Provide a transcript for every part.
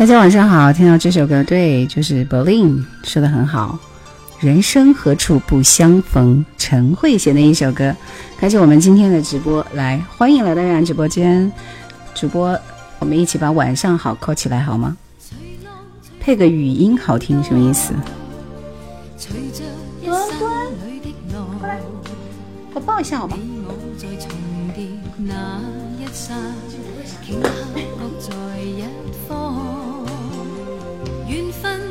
大家晚上好，听到这首歌，对，就是 Berlin 说的很好，人生何处不相逢，陈慧娴的一首歌。开始我们今天的直播，来欢迎来到冉直播间，主播，我们一起把晚上好扣起来好吗？配个语音好听什么意思？端端，过来，我抱一下好吧。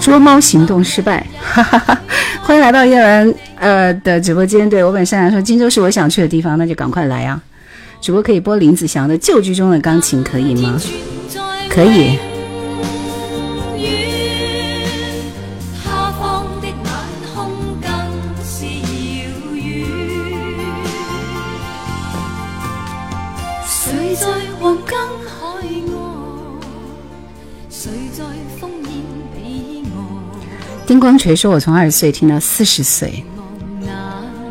捉猫行动失败，哈哈哈！欢迎来到叶文呃的直播间。对我本善良说，荆州是我想去的地方，那就赶快来啊！主播可以播林子祥的《旧居中的钢琴》，可以吗？可以。丁光锤说：“我从二十岁听到四十岁，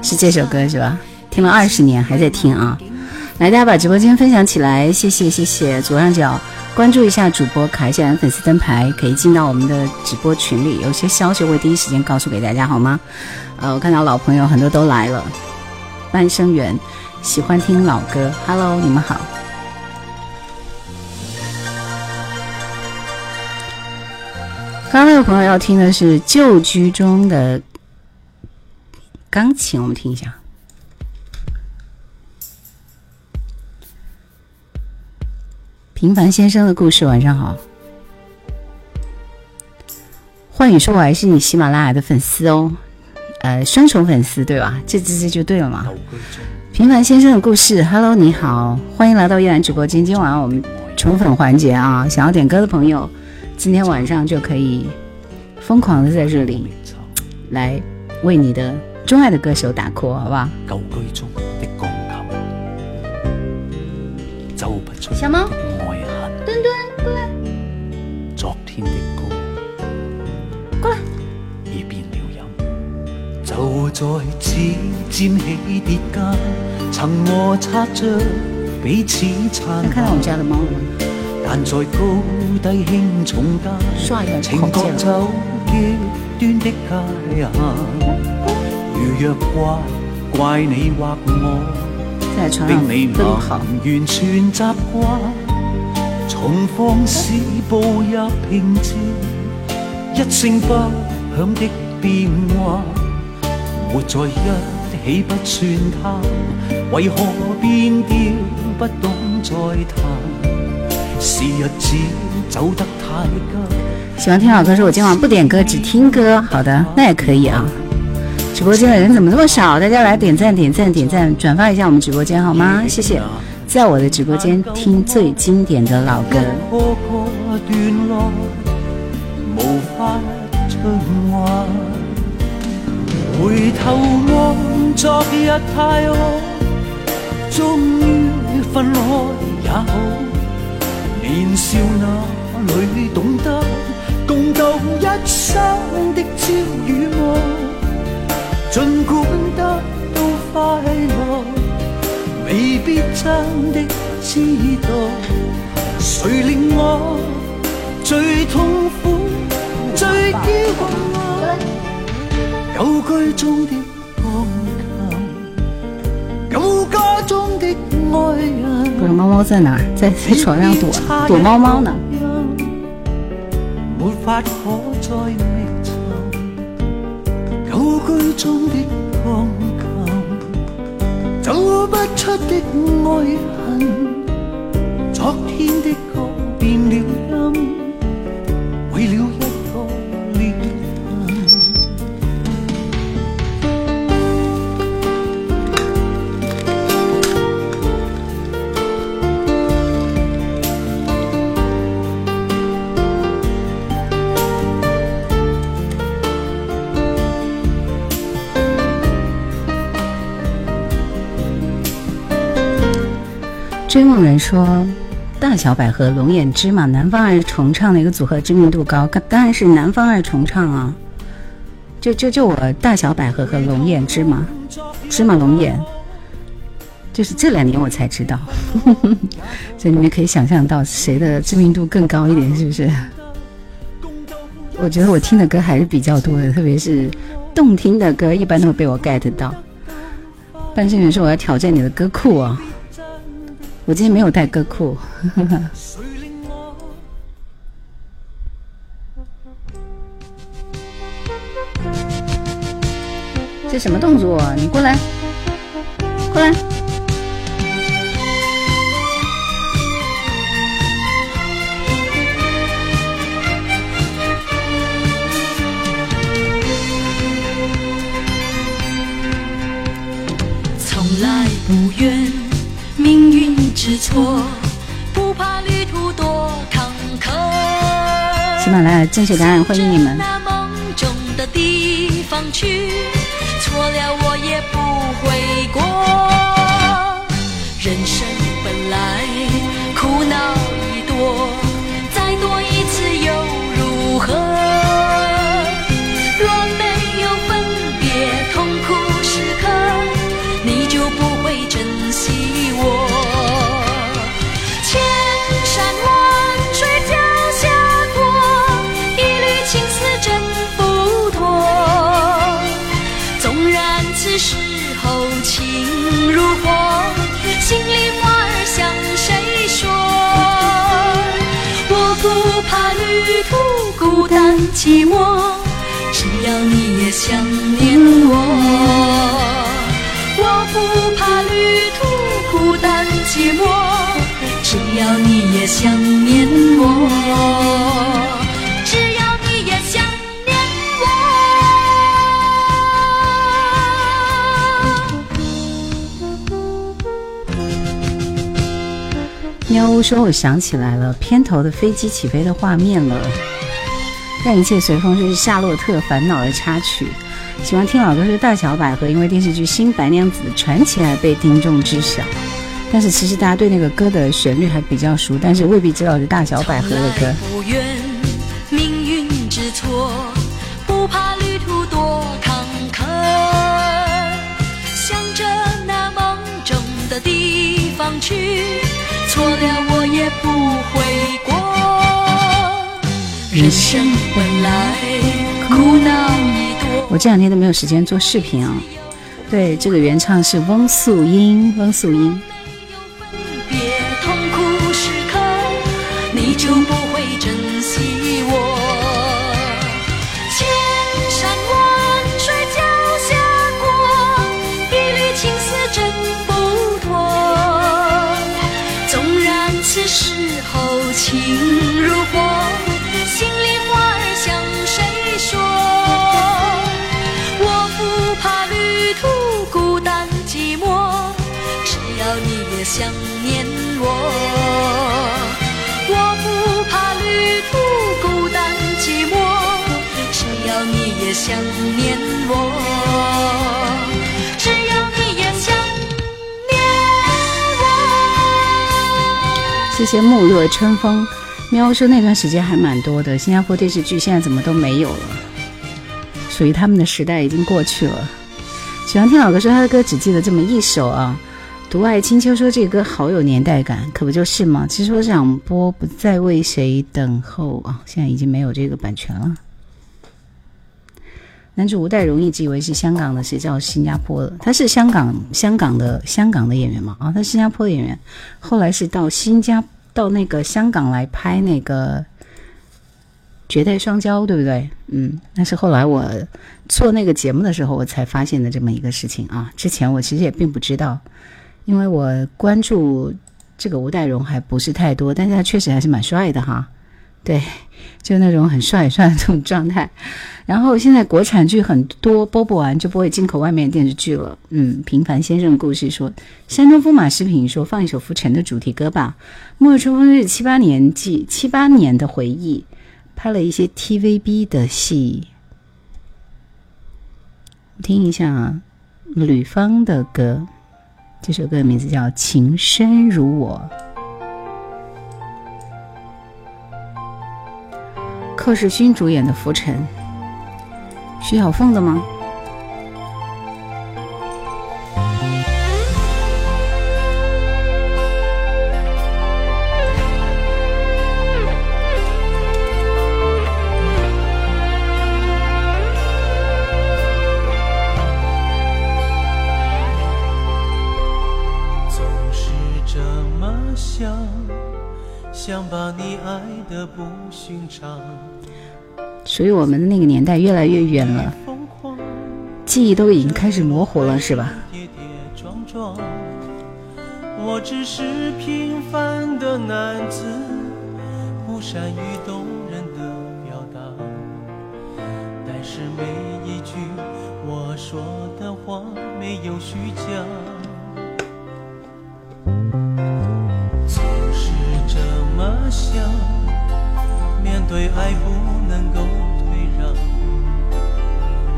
是这首歌是吧？听了二十年还在听啊！来，大家把直播间分享起来，谢谢谢谢。左上角关注一下主播，卡一下粉丝灯牌，可以进到我们的直播群里。有些消息会第一时间告诉给大家，好吗？呃，我看到老朋友很多都来了。半生缘，喜欢听老歌，Hello，你们好。”刚刚那个朋友要听的是旧居中的钢琴，我们听一下。平凡先生的故事，晚上好。幻宇说：“我还是你喜马拉雅的粉丝哦，呃，双重粉丝对吧？这这这就对了嘛。”平凡先生的故事，Hello，你好，欢迎来到依然直播间。今晚我们宠粉环节啊，想要点歌的朋友。今天晚上就可以疯狂的在这里来为你的钟爱的歌手打 call，好不好？走不出？小猫，墩墩过来，昨天的歌。过来。已变了音，就在渐渐起跌间，曾摩擦着彼此残。能看到我们家的猫了吗？但在高低轻重间，情觉走极端的界限。如若怪怪你或我，令你不完全习惯，重放肆步入平静，一声不响的变幻，活在一起不算贪，为何变调不懂再谈？喜欢听老歌，说我今晚不点歌，只听歌。好的，那也可以啊。直播间的人怎么这么少？大家来点赞、点赞、点赞，转发一下我们直播间好吗？谢谢。在我的直播间听最经典的老歌。回头望昨日太好，终于分开也好。年少那里懂得共度一生的朝与暮，尽管得到快乐，未必真的知道，谁令我最痛苦、最骄傲？旧居中的钢有家中的爱人。不是猫猫在哪？在在床上躲躲猫猫呢。没法可再中的，走不出的爱恨，昨天的变了。追梦人说，大小百合、龙眼芝麻、南方二重唱的一个组合知名度高，当然是南方二重唱啊。就就就我大小百合和龙眼芝麻，芝麻龙眼，就是这两年我才知道，所以你们可以想象到谁的知名度更高一点，是不是？我觉得我听的歌还是比较多的，特别是动听的歌，一般都会被我 get 到。半生缘说我要挑战你的歌库啊！我今天没有带歌库。这什么动作？你过来，过来。从来不怨运之错，不怕旅途多坎坷。喜马拉雅正确答案，欢迎你们。那梦中的地方去。错了我也不悔过，人生本来寂寞，只要你也想念我。只要你也想念喵呜说：“我想起来了，片头的飞机起飞的画面了。让一切随风是《夏洛特烦恼》的插曲。喜欢听老歌是大小百合，因为电视剧《新白娘子传奇》而被听众知晓。但是其实大家对那个歌的旋律还比较熟，但是未必知道是大小百合的歌。不怨命运之错，不怕旅途多坎坷。向着那梦中的地方去，错了我也不悔过。人生本来苦恼已多。我这两天都没有时间做视频啊。对，这个原唱是翁素英，翁素英。就不会珍惜我。千山万水脚下过，一缕青丝真付托。纵然此时候情如火，心里话儿向谁说？我不怕旅途孤单寂寞，只要你也想我。谢谢木落春风。喵说那段时间还蛮多的，新加坡电视剧现在怎么都没有了，属于他们的时代已经过去了。喜欢听老歌说他的歌只记得这么一首啊。独爱清秋说这个歌好有年代感，可不就是吗？其实我想播不再为谁等候啊，现在已经没有这个版权了。男主吴岱荣一直以为是香港的，谁叫新加坡的？他是香港香港的香港的演员嘛？啊，他是新加坡的演员，后来是到新加到那个香港来拍那个《绝代双骄》，对不对？嗯，那是后来我做那个节目的时候，我才发现的这么一个事情啊。之前我其实也并不知道，因为我关注这个吴岱融还不是太多，但是他确实还是蛮帅的哈。对，就那种很帅很帅的这种状态。然后现在国产剧很多播不完，就不会进口外面的电视剧了。嗯，平凡先生故事说，山东风马食品说放一首《浮沉》的主题歌吧。末日春风是七八年记七八年的回忆，拍了一些 TVB 的戏。听一下啊，吕方的歌，这首歌的名字叫《情深如我》，贺世勋主演的《浮沉》，徐小凤的吗？所以我们的那个年代越来越远了，记忆都已经开始模糊了，是吧？我只是平凡的男子，不善于动人的表达，但是每一句我说的话没有虚假，想，面对爱不能够退让。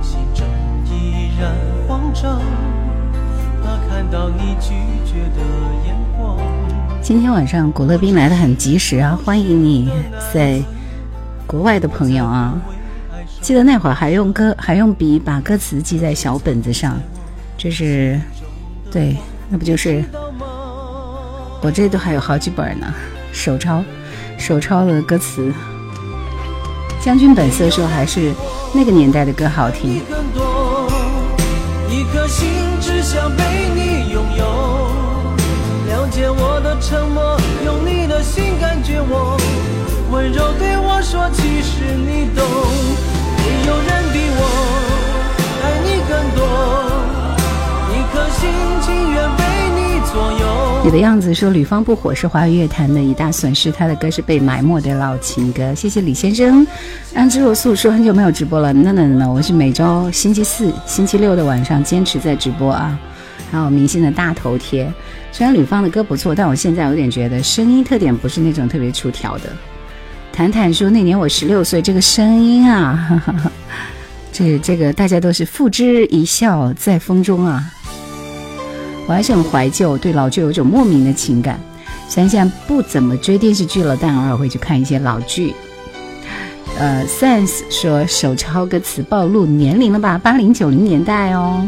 心中依然慌张。今天晚上古乐斌来的很及时啊！欢迎你在国外的朋友啊！记得那会儿还用歌还用笔把歌词记在小本子上，这是对，那不就是我这都还有好几本呢，手抄手抄的歌词。将军本色说还是那个年代的歌好听。一颗心只想被你拥有，了解我的沉默，用你的心感觉我，温柔对我说，其实你懂，没有人比我爱你更多，一颗心情愿被你左右。你的样子说吕方不火是华语乐坛的一大损失，他的歌是被埋没的老情歌。谢谢李先生，安之若素说很久没有直播了，no no no，我是每周星期四、星期六的晚上坚持在直播啊。还有明星的大头贴，虽然吕方的歌不错，但我现在有点觉得声音特点不是那种特别出挑的。谈谈说那年我十六岁，这个声音啊，这这个大家都是付之一笑在风中啊。我还是很怀旧，对老剧有一种莫名的情感。虽然现在不怎么追电视剧了，但偶尔会去看一些老剧。呃，Sense 说手抄歌词暴露年龄了吧？八零九零年代哦。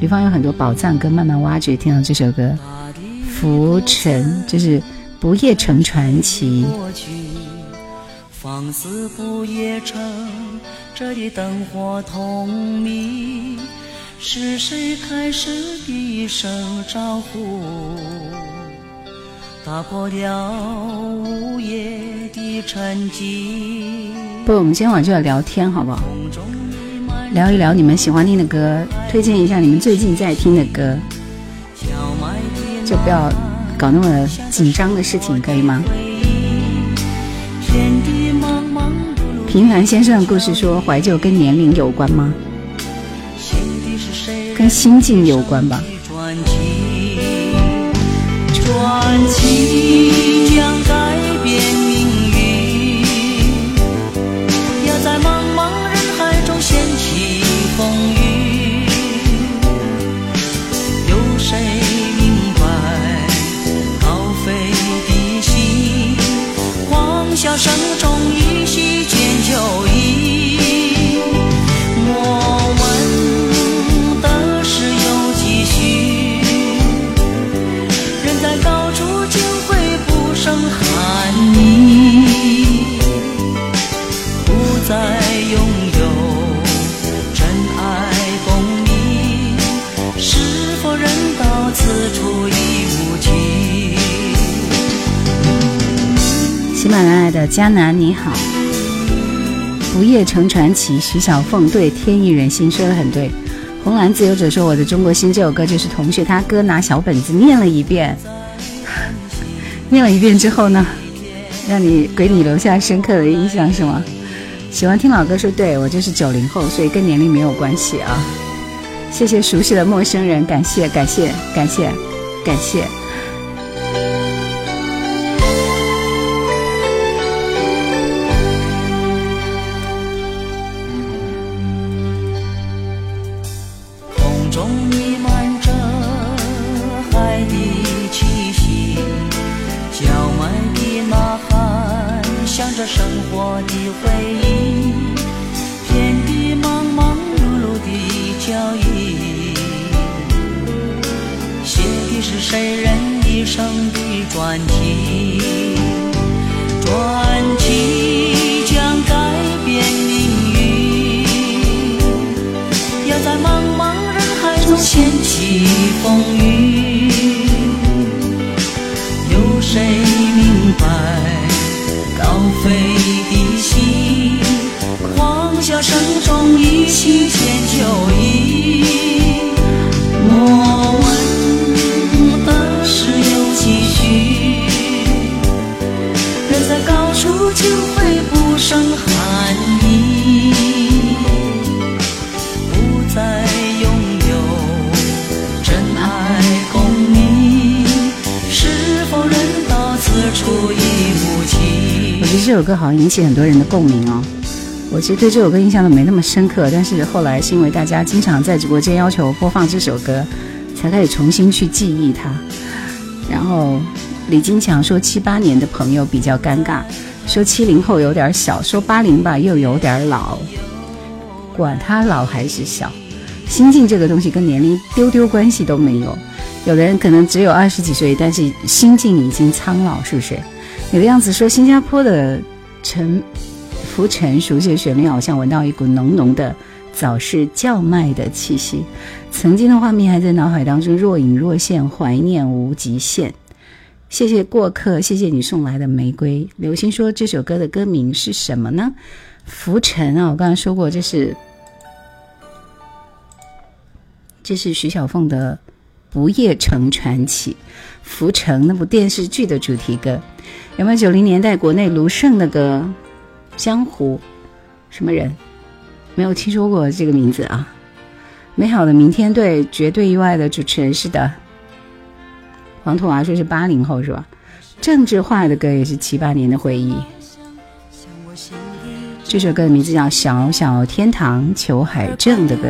吕方有很多宝藏歌，慢慢挖掘。听到这首歌《浮沉》，就是不夜城传奇。放肆不夜城，这里灯火通明。是谁开始低声招呼，打破了午夜的沉寂？不，我们今天晚上就要聊天，好不好？聊一聊你们喜欢听的歌，推荐一下你们最近在听的歌，就不要搞那么紧张的事情，可以吗？平凡先生的故事说，怀旧跟年龄有关吗？跟心境有关吧。传奇传奇将改变命运，要在茫茫人海中掀起风雨。有谁明白高飞的心？狂笑声中依的迦南你好，不夜城传奇，徐小凤对天意人心说的很对。红蓝自由者说我的中国心这首歌就是同学他哥拿小本子念了一遍，念了一遍之后呢，让你给你留下深刻的印象是吗？喜欢听老歌说对我就是九零后，所以跟年龄没有关系啊。谢谢熟悉的陌生人，感谢感谢感谢感谢。引起很多人的共鸣哦。我其实对这首歌印象都没那么深刻，但是后来是因为大家经常在直播间要求播放这首歌，才开始重新去记忆它。然后李金强说七八年的朋友比较尴尬，说七零后有点小，说八零吧又有点老，管他老还是小，心境这个东西跟年龄丢丢关系都没有。有的人可能只有二十几岁，但是心境已经苍老，是不是？有的样子说新加坡的沉浮尘，熟悉的旋律好像闻到一股浓浓的早市叫卖的气息，曾经的画面还在脑海当中若隐若现，怀念无极限。谢谢过客，谢谢你送来的玫瑰。刘星说这首歌的歌名是什么呢？浮尘啊，我刚才说过，这是这是徐小凤的《不夜城传奇》，浮城那部电视剧的主题歌。有没有九零年代国内卢胜的歌？江湖什么人？没有听说过这个名字啊！美好的明天对绝对意外的主持人是的。黄土娃说是八零后是吧？郑智化的歌也是七八年的回忆。这首歌的名字叫《小小天堂》，裘海正的歌。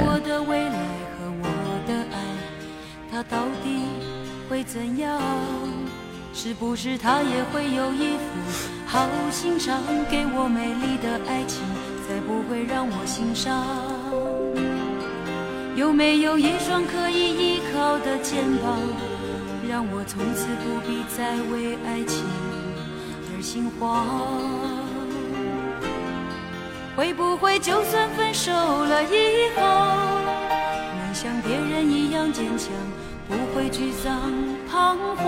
不是他也会有一副好心肠，给我美丽的爱情，才不会让我心伤？有没有一双可以依靠的肩膀，让我从此不必再为爱情而心慌？会不会就算分手了以后，能像别人一样坚强，不会沮丧彷徨？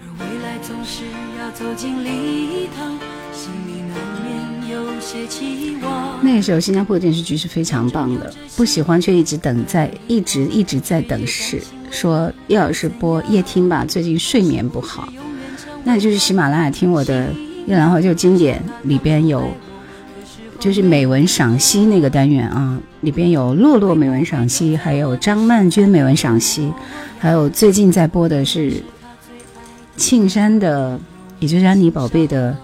而未来总是要走进礼堂，心里难免有些期望。那个时候新加坡的电视剧是非常棒的，不喜欢却一直等在，一直一直在等是说叶老师播夜听吧，最近睡眠不好，那就是喜马拉雅听我的。然后就经典里边有，就是美文赏析那个单元啊，里边有洛洛美文赏析，还有张曼娟美文赏析，还有最近在播的是庆山的，也就是安妮宝贝的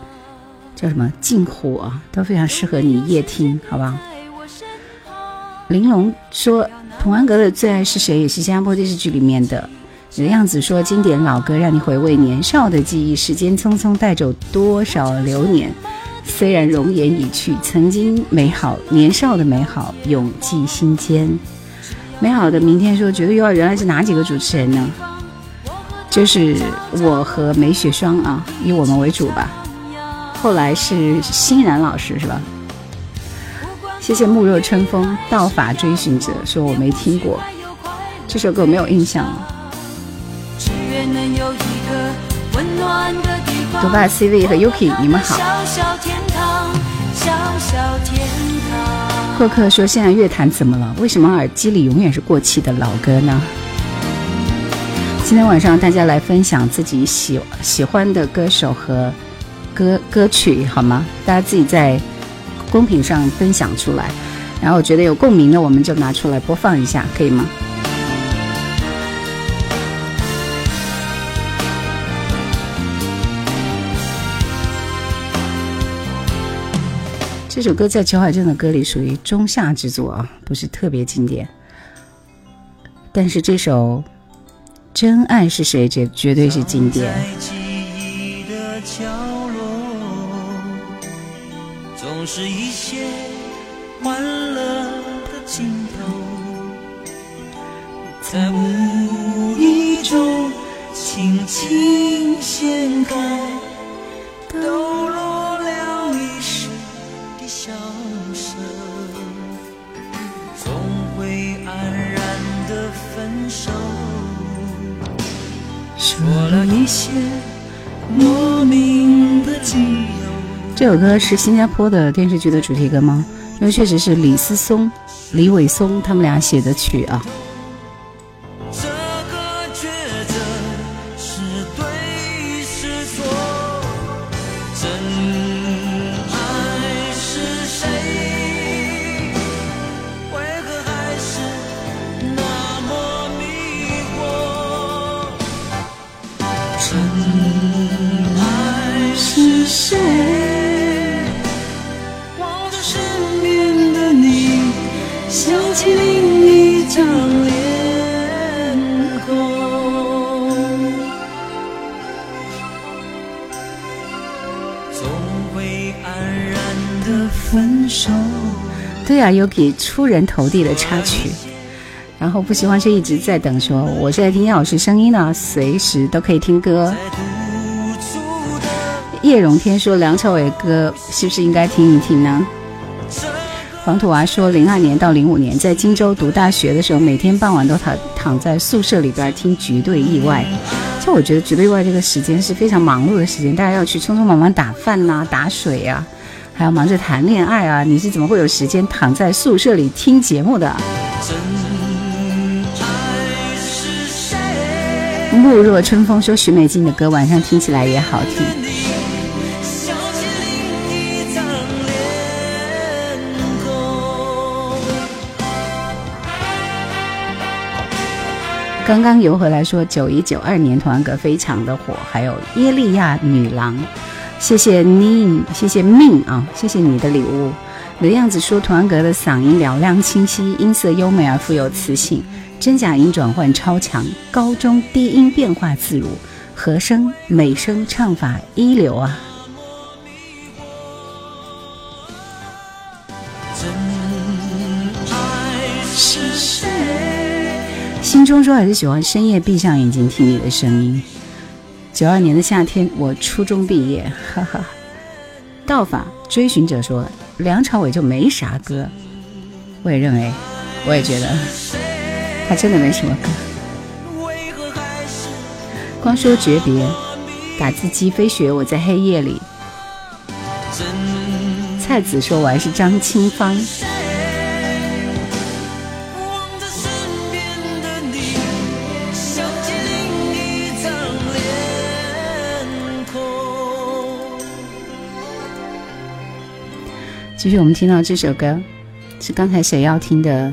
叫什么《镜湖》啊，都非常适合你夜听，好吧？玲珑说，童安格的最爱是谁？也是新加坡电视剧里面的。你的样子说经典老歌，让你回味年少的记忆。时间匆匆带走多少流年，虽然容颜已去，曾经美好年少的美好永记心间。美好的明天说觉得幼儿原来是哪几个主持人呢？就是我和梅雪霜啊，以我们为主吧。后来是欣然老师是吧？谢谢暮若春风，道法追寻者说我没听过这首歌，我没有印象。多巴 CV 和 Yuki，你们好。小小天霍克说：“现在乐坛怎么了？为什么耳机里永远是过气的老歌呢？”今天晚上大家来分享自己喜喜欢的歌手和歌歌曲好吗？大家自己在公屏上分享出来，然后觉得有共鸣的，我们就拿出来播放一下，可以吗？这首歌在乔海正的歌里属于中下之作啊，不是特别经典。但是这首《真爱是谁》这绝对是经典。总是一些欢乐的头，在无意中轻轻掀开，都。了一些莫名的理由。这首歌是新加坡的电视剧的主题歌吗？因为确实是李思松、李伟松他们俩写的曲啊。对啊，有给出人头地的插曲。然后不喜欢是一直在等说，我是在听叶老师声音呢，随时都可以听歌。叶荣天说梁朝伟歌是不是应该听一听呢？黄土娃说，零二年到零五年在荆州读大学的时候，每天傍晚都躺躺在宿舍里边听《绝对意外》。就我觉得《绝对意外》这个时间是非常忙碌的时间，大家要去匆匆忙忙打饭呐、打水呀、还要忙着谈恋爱啊。你是怎么会有时间躺在宿舍里听节目的？真爱是谁？慕若春风说，许美静的歌晚上听起来也好听。刚刚游回来说，九一九二年团歌非常的火，还有耶利亚女郎，谢谢你，谢谢命啊，谢谢你的礼物。你的样子说，童安格的嗓音嘹亮清晰，音色优美而富有磁性，真假音转换超强，高中低音变化自如，和声、美声唱法一流啊！心中说还是喜欢深夜闭上眼睛听你的声音。九二年的夏天，我初中毕业，哈哈。道法追寻者说梁朝伟就没啥歌，我也认为，我也觉得他真的没什么歌。光说诀别，打字机飞雪，我在黑夜里。真蔡子说我还是张清芳。继续，我们听到这首歌是刚才谁要听的？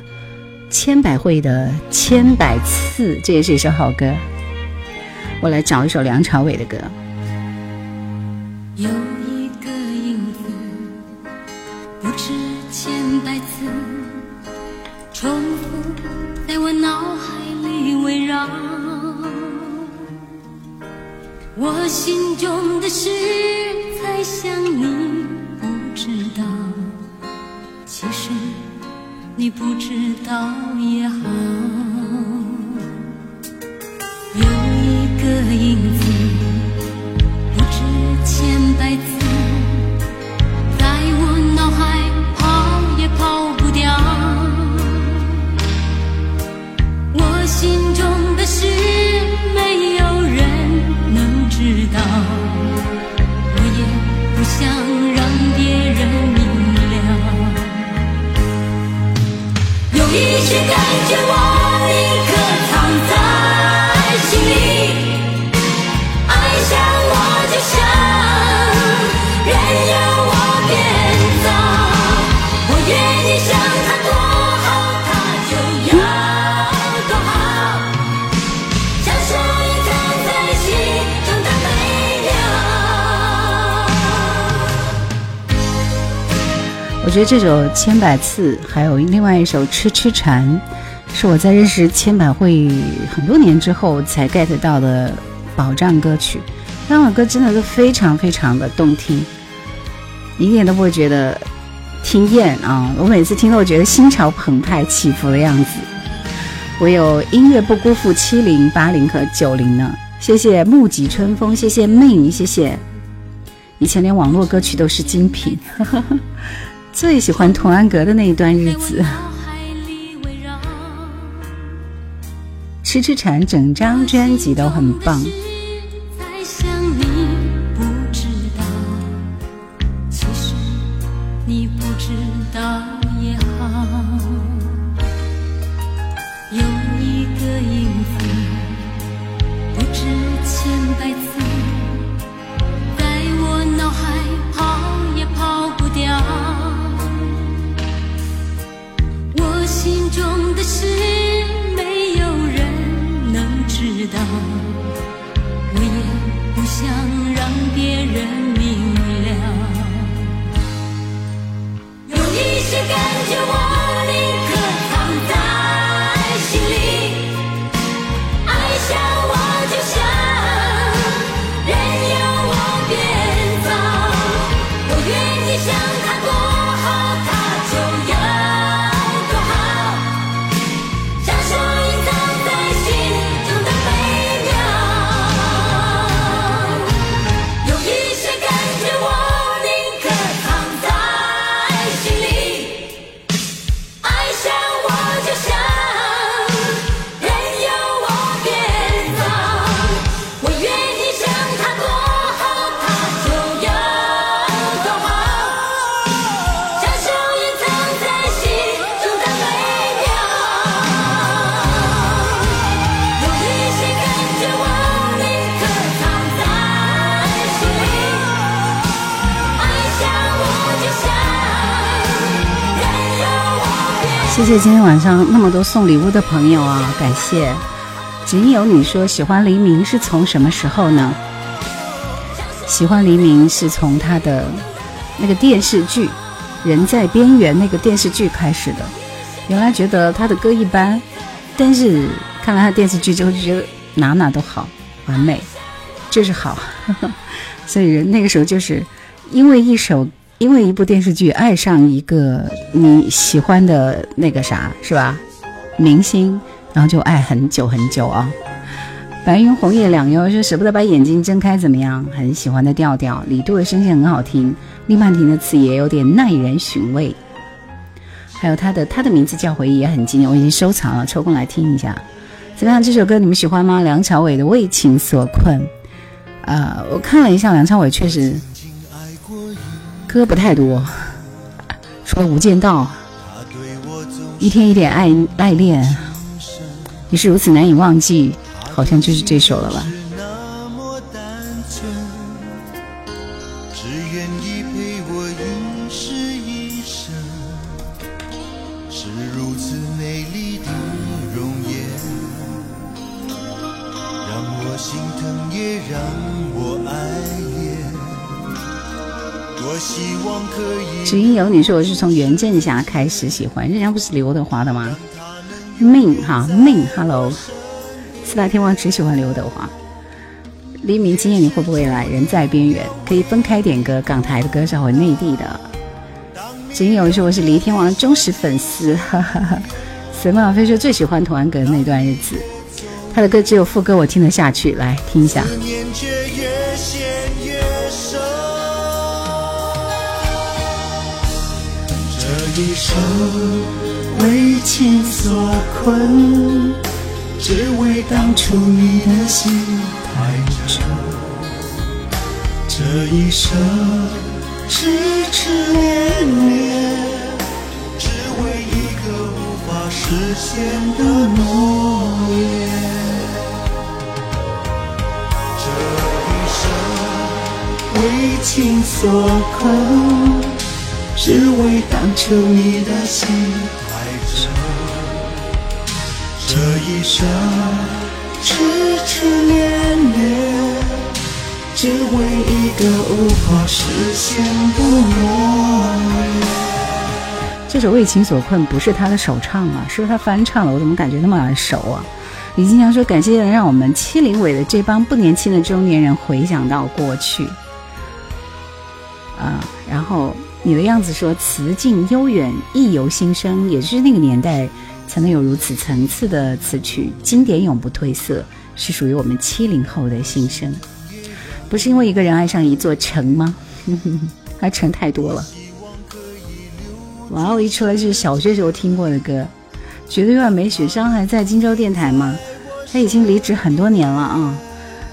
千百惠的《千百次》，这也是一首好歌。我来找一首梁朝伟的歌。有一个影子，不知千百次，重复在我脑海里围绕。我心中的事，才想你你不知道也好。有一个影子。我觉得这首《千百次》，还有另外一首《痴痴缠》，是我在认识千百惠很多年之后才 get 到的宝藏歌曲。那首歌真的是非常非常的动听，一点都不会觉得听厌啊，我每次听都觉得心潮澎湃起伏的样子。我有音乐不辜负七零八零和九零呢。谢谢木吉春风，谢谢妹，谢谢。以前连网络歌曲都是精品，最喜欢童安格的那一段日子。痴痴缠整张专辑都很棒。you want. 谢谢今天晚上那么多送礼物的朋友啊，感谢。仅有你说喜欢黎明是从什么时候呢？喜欢黎明是从他的那个电视剧《人在边缘》那个电视剧开始的。原来觉得他的歌一般，但是看了他电视剧之后就觉得哪哪都好，完美，就是好。所以人那个时候就是因为一首。因为一部电视剧爱上一个你喜欢的那个啥是吧？明星，然后就爱很久很久啊。白云红叶两幽说舍不得把眼睛睁开，怎么样？很喜欢的调调。李杜的声线很好听，李曼婷的词也有点耐人寻味。还有他的他的名字叫回忆也很经典，我已经收藏了，抽空来听一下。怎么样？这首歌你们喜欢吗？梁朝伟的为情所困。呃，我看了一下，梁朝伟确实。歌不太多，除了《无间道》，一天一点爱爱恋，你是如此难以忘记，好像就是这首了吧。你说我是从袁振霞开始喜欢，人家不是刘德华的吗？命哈命，Hello，四大天王只喜欢刘德华。黎明，今夜你会不会来？人在边缘，可以分开点歌，港台的歌手和内地的。只有说我是黎天王的忠实粉丝，哈哈哈。随梦小飞说最喜欢童安格的那段日子，他的歌只有副歌我听得下去，来听一下。一生为情所困，只为当初你的心太真。这一生痴痴恋恋，只为一个无法实现的诺言。这一生为情所困。只为当初你的心太真，这一生痴痴恋恋，只为一个无法实现的诺言。这首《为情所困》不是他的首唱啊，是他翻唱了？我怎么感觉那么耳熟啊？李金祥说：“感谢让我们七零尾的这帮不年轻的中年人回想到过去。”啊，然后。你的样子说词境悠远，意由心生，也是那个年代才能有如此层次的词曲，经典永不褪色，是属于我们七零后的心声。不是因为一个人爱上一座城吗？还城太多了。哇哦！一出来就是小学时候听过的歌，绝对万美雪山还在荆州电台吗？他已经离职很多年了啊，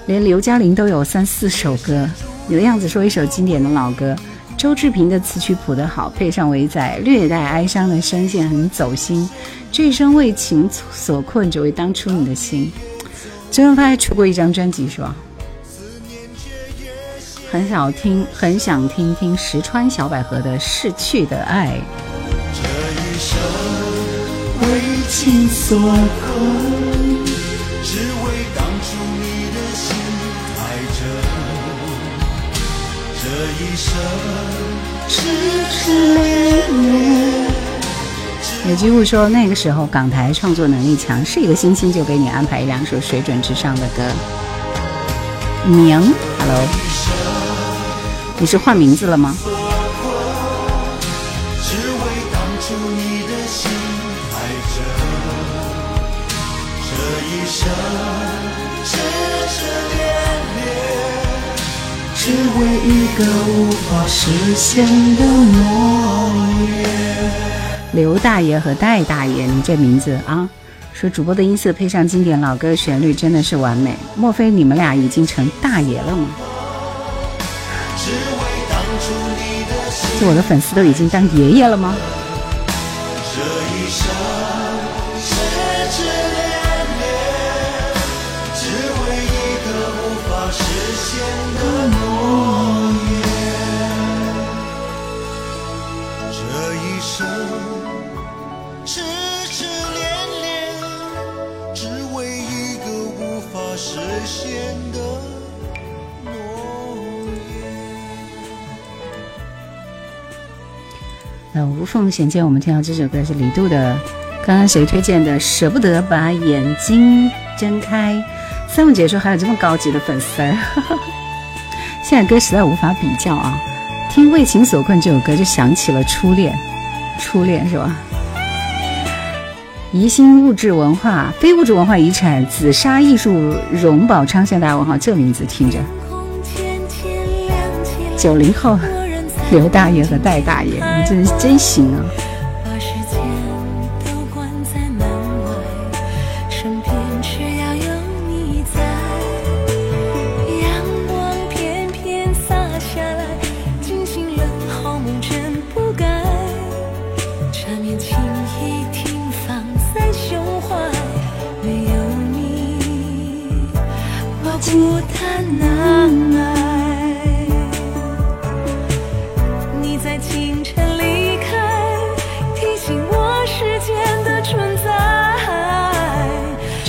连刘嘉玲都有三四首歌。你的样子说一首经典的老歌。周志平的词曲谱得好，配上伟仔略带哀伤的声线，很走心。这一生为情所困，只为当初你的心。周润发还出过一张专辑，是吧？很想听，很想听听石川小百合的《逝去的爱》。这一生为情所困，只一生。有机会说，那个时候港台创作能力强，是一个星星就给你安排一两首水准之上的歌。明，Hello，你是换名字了吗？只为一个无法实现的诺言。刘大爷和戴大爷，你这名字啊，说主播的音色配上经典老歌旋律，真的是完美。莫非你们俩已经成大爷了吗？就我的粉丝都已经当爷爷了吗？这一生。无缝衔接，我们听到这首歌是李杜的。刚刚谁推荐的？舍不得把眼睛睁开。三木姐说还有这么高级的粉丝儿，现在歌实在无法比较啊。听《为情所困》这首歌就想起了初恋，初恋是吧？宜兴物质文化非物质文化遗产紫砂艺术荣宝昌，现在问号，这名字听着。九零后。刘大爷和戴大爷，你真是真行啊！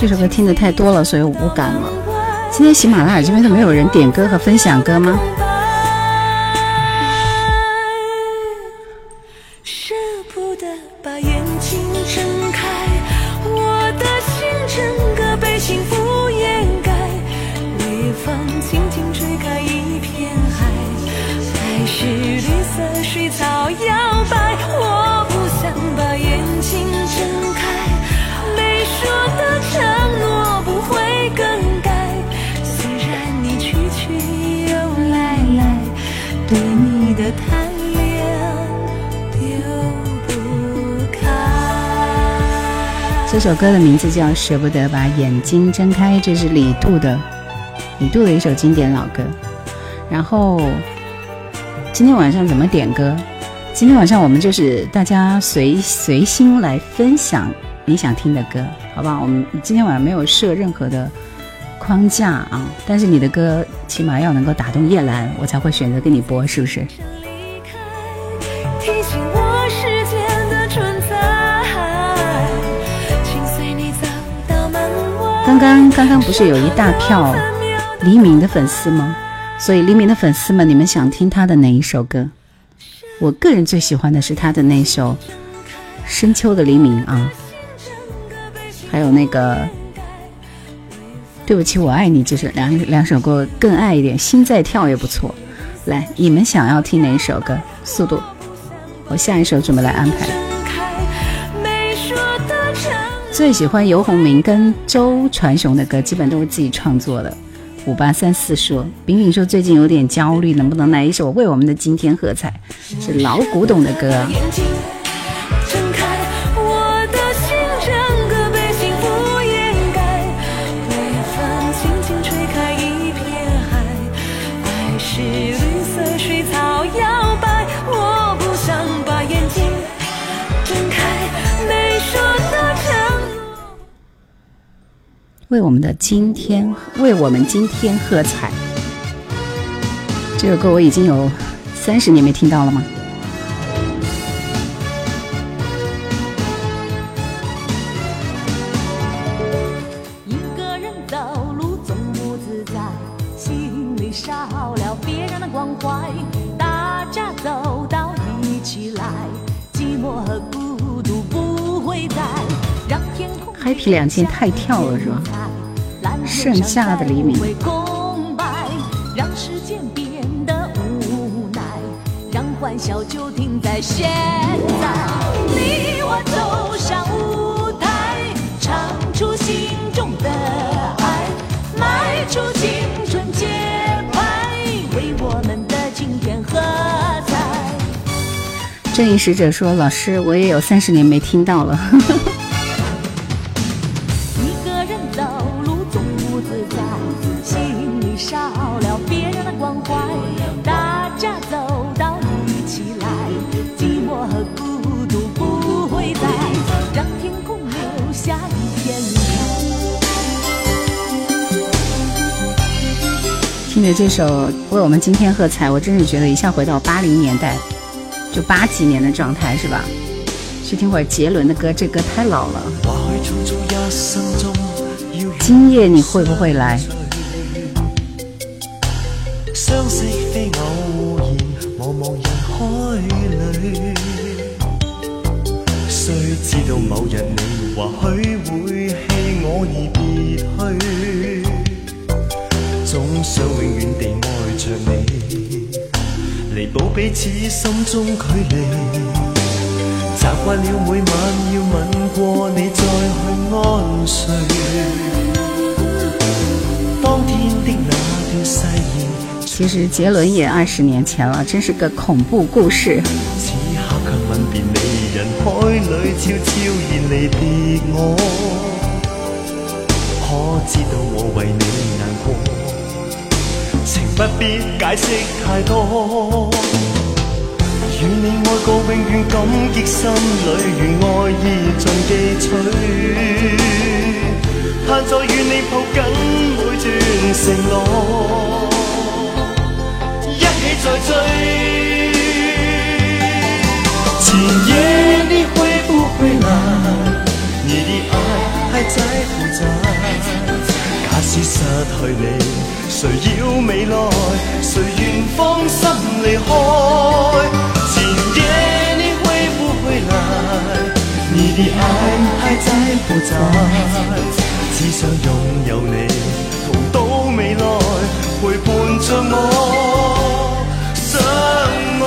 这首歌听的太多了，所以无感了。今天喜马拉雅这边都没有人点歌和分享歌吗？歌的名字叫《舍不得把眼睛睁开》，这是李杜的，李杜的一首经典老歌。然后今天晚上怎么点歌？今天晚上我们就是大家随随心来分享你想听的歌，好不好？我们今天晚上没有设任何的框架啊，但是你的歌起码要能够打动叶兰，我才会选择给你播，是不是？刚刚刚不是有一大票黎明的粉丝吗？所以黎明的粉丝们，你们想听他的哪一首歌？我个人最喜欢的是他的那首《深秋的黎明》啊，还有那个《对不起我爱你》，就是两两首歌更爱一点，《心在跳》也不错。来，你们想要听哪一首歌？速度。我下一首准备来安排。最喜欢游鸿明跟周传雄的歌，基本都是自己创作的。五八三四说，饼饼说最近有点焦虑，能不能来一首为我们的今天喝彩？是老古董的歌。为我们的今天，为我们今天喝彩。这首歌我已经有三十年没听到了吗？空 Happy 两件太跳了是吧？盛夏的黎明。让时间变得无奈，让欢笑就停在现在。你我走上舞台，唱出心中的爱，迈出青春节拍，为我们的今天喝彩。正义使者说：“老师，我也有三十年没听到了。”听着这首为我们今天喝彩，我真是觉得一下回到八零年代，就八几年的状态，是吧？去听会儿杰伦的歌，这歌太老了。今夜你会不会来？心中距离。习惯了每晚要吻过你再去安睡。当天的那段誓言，其实杰伦也二十年前了，真是个恐怖故事。此刻却吻别你，人海里悄悄然离别我，可知道我为你难过？不必解释太多，与你爱过永远感激，心里如爱意尽记取，盼再与你抱紧每段承诺，一起再追。今夜你会不会来？你的爱还在不在？假使失去你。谁要未来？谁愿放心离开？的爱还在不在？只想拥有你，同到未来，陪伴着我，相爱。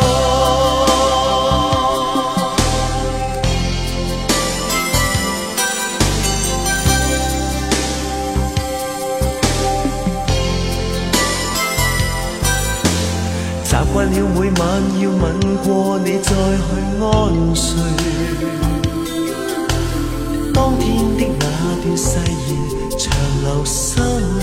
惯了每晚要吻过你再去安睡，天的那段誓言长留心里。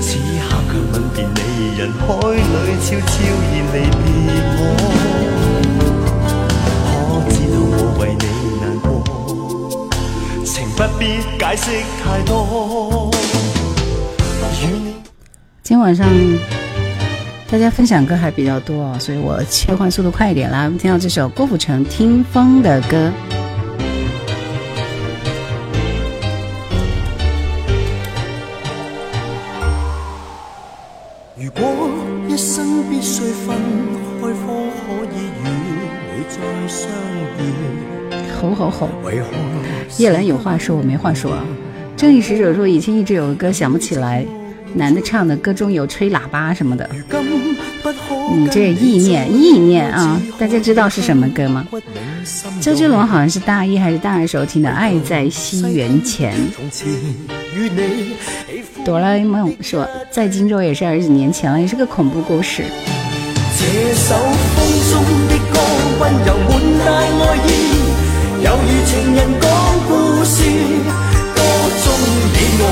此刻却吻别你，人海里悄悄然离别我。可知道我为你难过，情不必解释太多。今天晚上。大家分享歌还比较多，所以我切换速度快一点啦。我们听到这首郭富城《听风》的歌。叶兰有话说，我没话说啊。正义使者说，以前一直有个歌想不起来。男的唱的歌中有吹喇叭什么的。你这意念意念啊，大家知道是什么歌吗？周杰伦好像是大一还是大二时候听的《爱在西元前》。哆啦 A 梦说在荆州也是二十几年前了，也是个恐怖故事。这首风中的歌，温柔满带爱意，犹如情人事，歌中你我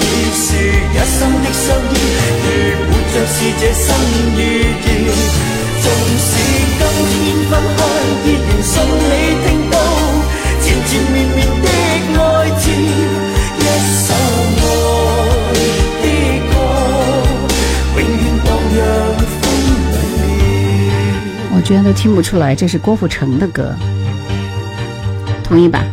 已是一生的相依，如活着是这生与义，纵使今天分开，依然信你听到缠缠绵绵的爱字，一首爱的歌，永远荡漾风里面。我居然都听不出来，这是郭富城的歌，同意吧？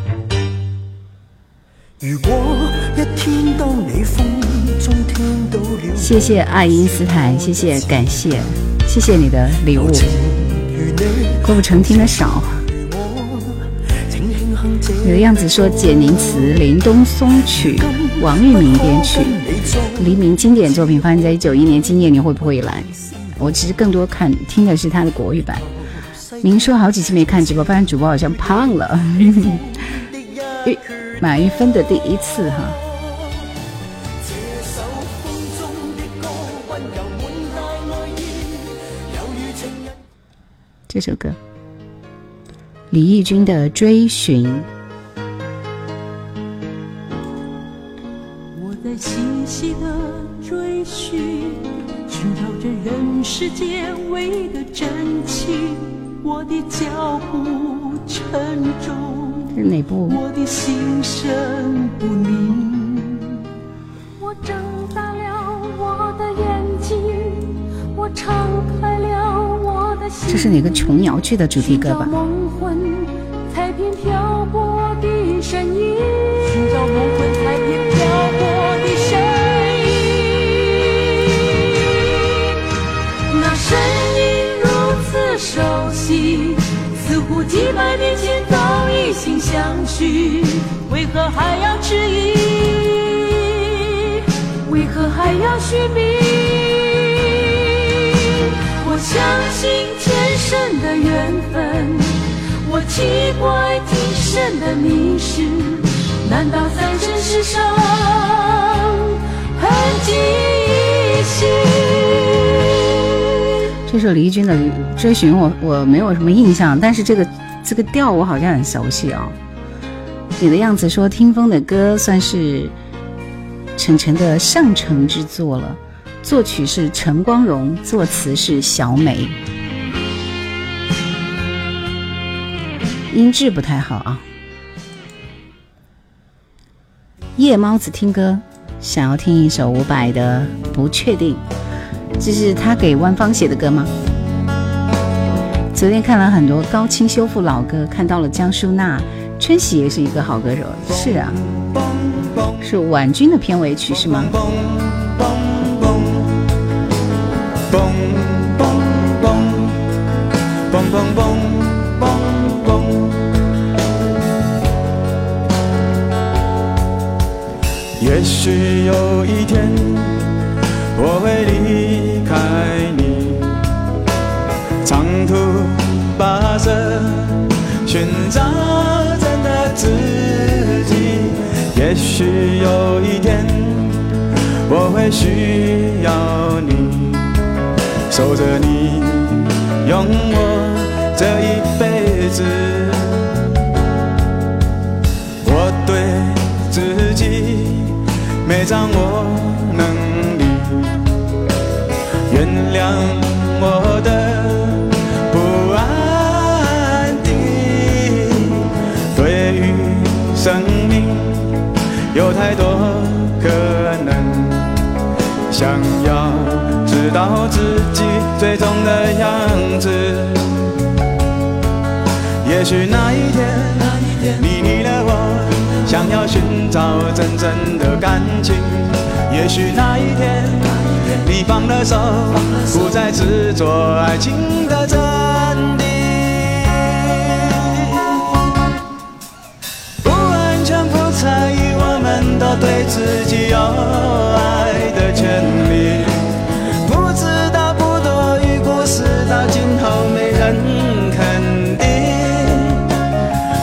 谢谢爱因斯坦，谢谢感谢，谢谢你的礼物。郭富城听得少，有样子说简宁词，林东松曲，王玉明编曲，黎明经典作品发生在一九一年，今年你会不会来？我其实更多看听的是他的国语版。您说好几期没看直播，发现主播好像胖了。马玉芬的第一次哈。这首歌，李翊君的《追寻》。我在细细的追寻。寻找着人世间唯一的真情，我的脚步沉重，是哪部？我的心神不宁。我睁大了我的眼睛，我敞开。这是哪个琼瑶剧的主题歌吧？梦魂，踩遍漂泊的身影。寻找梦魂，踩遍漂泊的身影。熟悉，似乎几百年前早已心相许，为何还要迟疑？为何还要寻觅？相信天生的缘分，我奇怪今生的迷失，难道三生石上痕迹依稀？这首李君的《追寻》，我我没有什么印象，但是这个这个调我好像很熟悉啊。你的样子说听风的歌算是陈晨的上乘之作了，作曲是陈光荣，作词是小美，音质不太好啊。夜猫子听歌，想要听一首伍佰的《不确定》。这是他给万芳写的歌吗？昨天看了很多高清修复老歌，看到了江淑娜，春喜也是一个好歌手。是啊，是婉君的片尾曲是吗？蹦蹦蹦蹦蹦蹦蹦蹦也许有一天。我会离开你，长途跋涉，寻找真的自己。也许有一天，我会需要你，守着你，用我这一辈子。我对自己没掌握能力。原谅我的子。也许那一天，你离了我，想要寻找真正的感情。也许那一天。你放了手，不再执着爱情的真谛。不完全不在意，我们都对自己有爱的权利。很肯定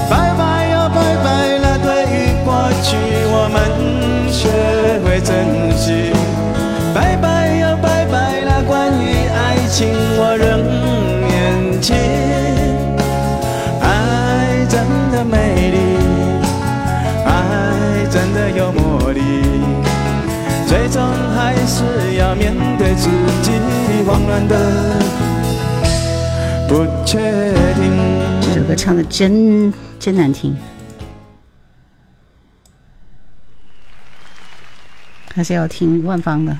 拜拜呀拜拜了对于过去我们学会珍惜拜拜呀拜拜了关于爱情我仍年轻爱真的美丽爱真的有魔力最终还是要面对自己慌乱的这首歌唱的真真难听，还是要听万芳的。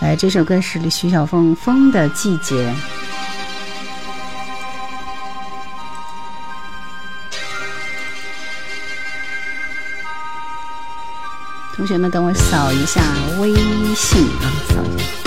来，这首歌是徐小凤《风的季节》。同学们，等我扫一下微信啊，扫一下。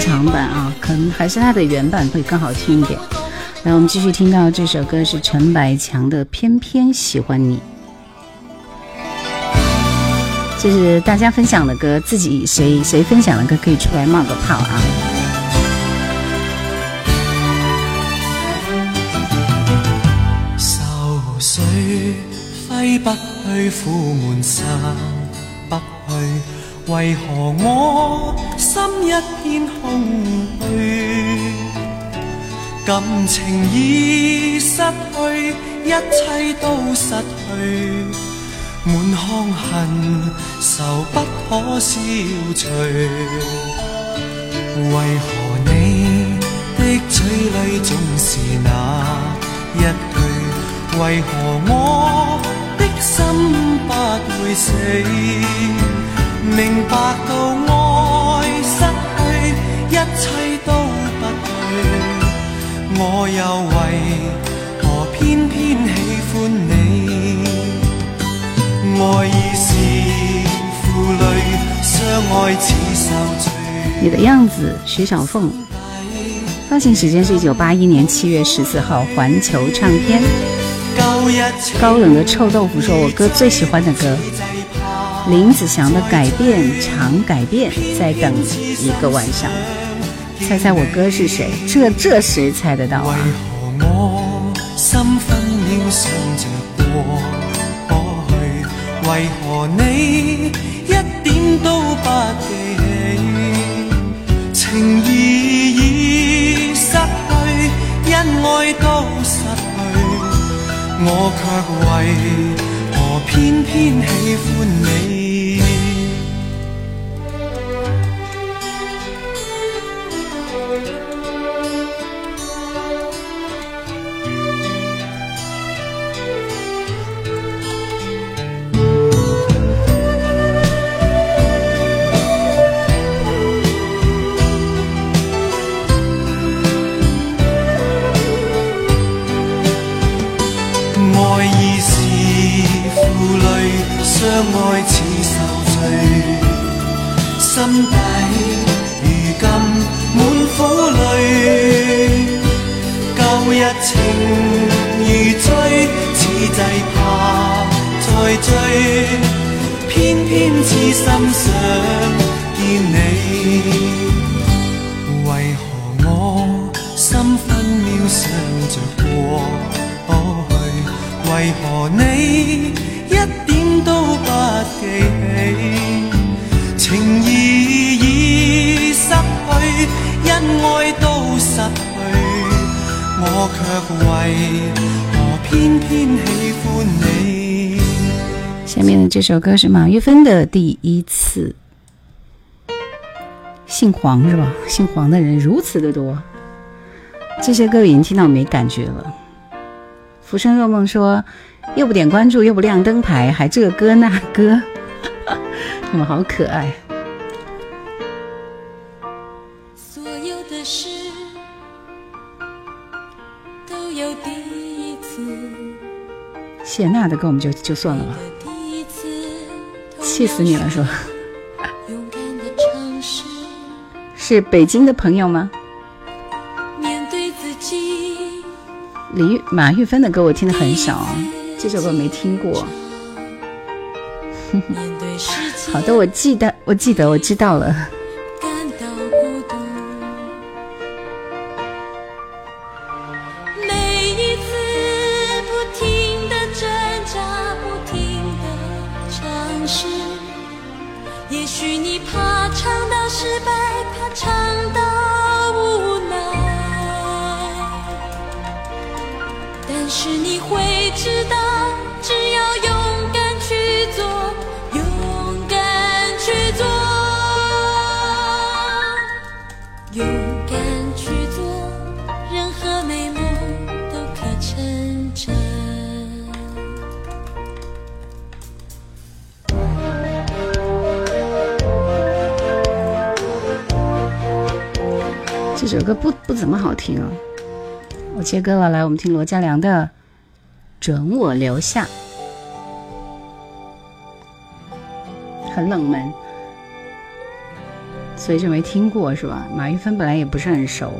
誰？其實現場版啊，可能还是它的原版会更好听一點。來，我们继续听到这首歌是陈百强的《偏偏喜欢你》，这是大家分享的歌，自己谁谁分享的歌可以出来冒个泡啊！愁緒揮不去，苦闷散不去，为何我心一片空虚？感情已失去，一切都失去，满腔恨愁不可消除。为何你的嘴里总是那一句？为何我的心不会死？明白到爱，一切都不對，我又為何偏偏喜歡你？愛已是負累，相愛似受罪。你的樣子，徐小鳳，發行時間是一九八一年七月十四號，環球唱片。高冷的臭豆腐說：“我哥最喜歡的歌，林子祥的《改變常改變》，再等一個晚上。猜猜我哥是谁？这这谁猜得到啊？”為何我心分秒想着过去？为何你一点都不记起？情義已失去，恩爱都失去，我却为何偏偏喜欢你？首歌是马玉芬的《第一次》，姓黄是吧？姓黄的人如此的多，这些歌已经听到没感觉了。浮生若梦说，又不点关注，又不亮灯牌，还这个歌那歌，你们好可爱。所有的事都有第一次，谢娜的歌我们就就算了吧，气死你了，说勇敢的尝试，是北京的朋友吗？面对自己，李玉马玉芬的歌我听的很少啊，这首歌没听过。好的，我记得，我记得，我知道了。切歌了。来，我们听罗嘉良的《准我留下》，很冷门，所以就没听过是吧？马玉芬本来也不是很熟。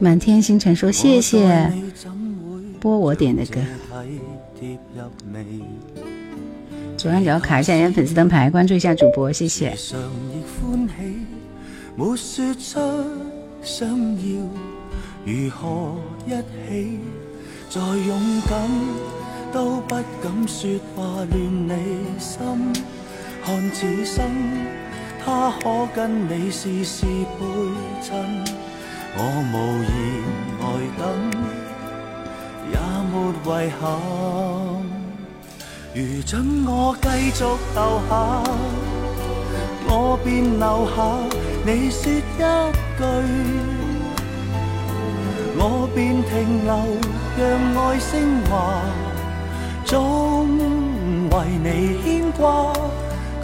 满天星辰说谢谢播我点的歌？左上角卡一下人家粉丝灯牌，关注一下主播，谢谢。常亦欢喜，没说出想要如何一起，再勇敢都不敢说话乱你心。看此生，他可跟你事事配衬，我无言呆等，也没遗憾。如准我繼續留下，我便留下。你說一句，我便停留，讓愛升華，總為你牽掛，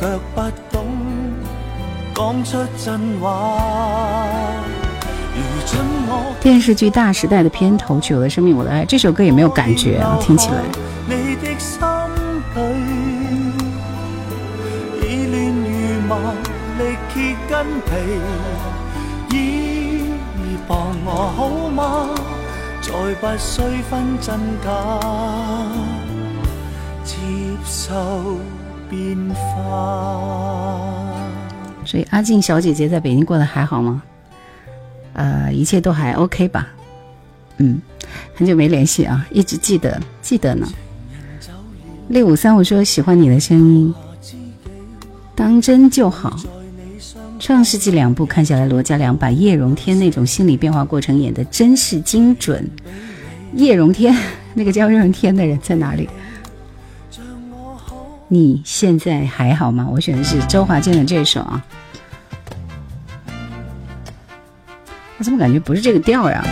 卻不懂講出真話。电视剧《大时代》的片头曲《我的生命我的爱》这首歌也没有感觉啊，聽起来。再不需分真假，接受變化。所以阿静小姐姐在北京過得還好嗎？呃，一切都还 OK 吧。嗯，很久没联系啊，一直记得记得呢。六五三，我说喜欢你的声音，当真就好。創世纪两部看下来，罗嘉良把叶荣添那种心理变化过程演得真是精准。叶荣添，那个叫叶荣添的人在哪里？你现在还好吗？我选的是周华健的这首啊。我怎么感觉不是这个调呀？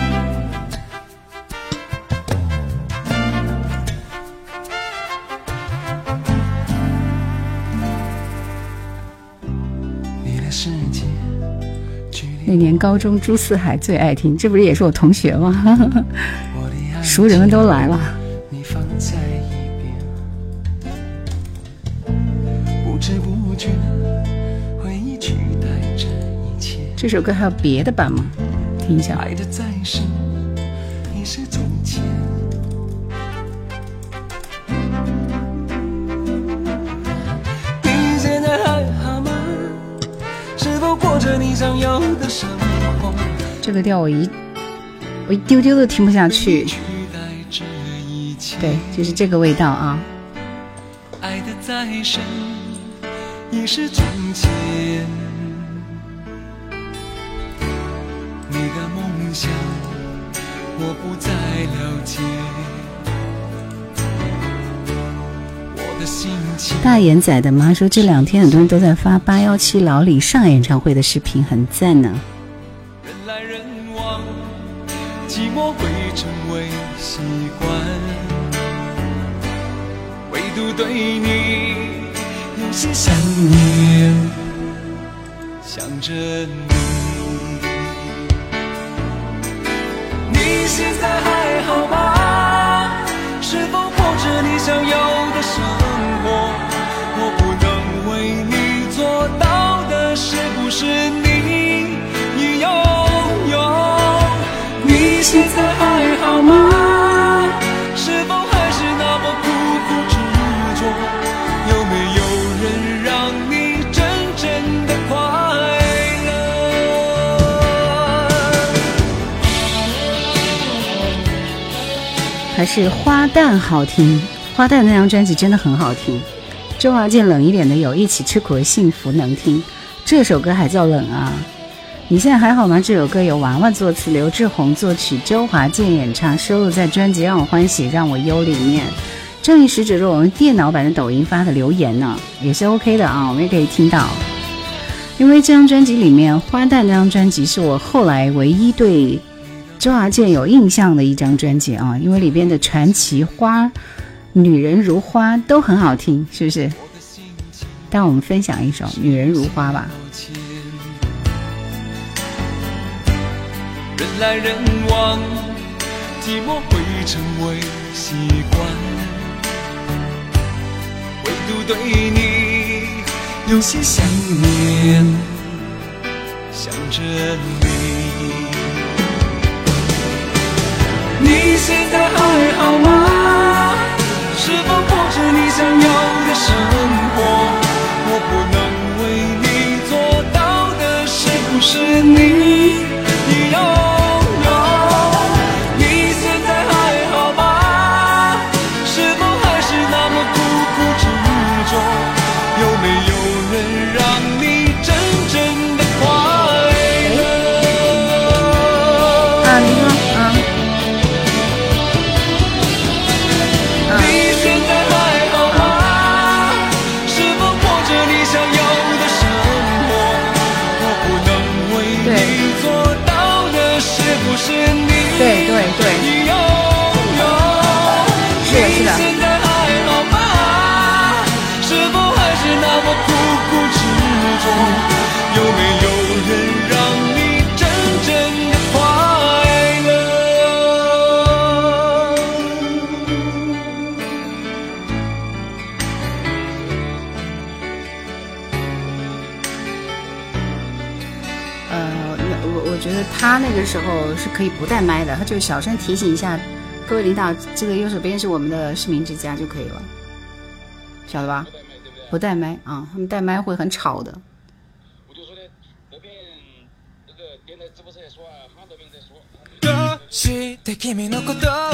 那年高中，朱四海最爱听，这不是也是我同学吗？熟人们都来了。这首歌还有别的版吗？聽一下。愛的再深，已是從前。你現在還好嗎？是否過着你想要的生活？這個調我一我一丢丢都听不下去。对，就是这个味道啊。爱的再深，已是从前。我不再了解。大眼仔的妈说，这两天很多人都在发八幺七老李上演唱会的视频，很赞呢。人来人往，寂寞会成为习惯，唯独对你有些想念，想着你。你现在还好吗？是否过着你想要的生活？我不能为你做到的，是不是你已拥有？你现在还好吗？是花旦好听，花旦那张专辑真的很好听。周华健冷一点的有一起吃苦的幸福能听，这首歌还叫冷啊？你现在还好吗？这首歌由娃娃作词，刘志宏作曲，周华健演唱，收录在专辑《让我欢喜让我忧》里面。正义使者是我们电脑版的抖音发的留言呢，也是 OK 的啊，我们也可以听到。因为这张专辑里面，《花旦》那张专辑是我后来唯一对周华健有印象的一张专辑啊，因为里边的传奇花。女人如花都很好听，是不是？让我们分享一首《女人如花》吧。人来人往，寂寞会成为习惯，唯独对你有些想念，想着你。你现在还好吗？是否过着你想要的生活？我不能为你做到的，是不是你得他那个时候是可以不带麦的，他就小声提醒一下各位领导，这个右手边是我们的市民之家就可以了，晓得吧？不带麦啊，他们带麦会很吵的。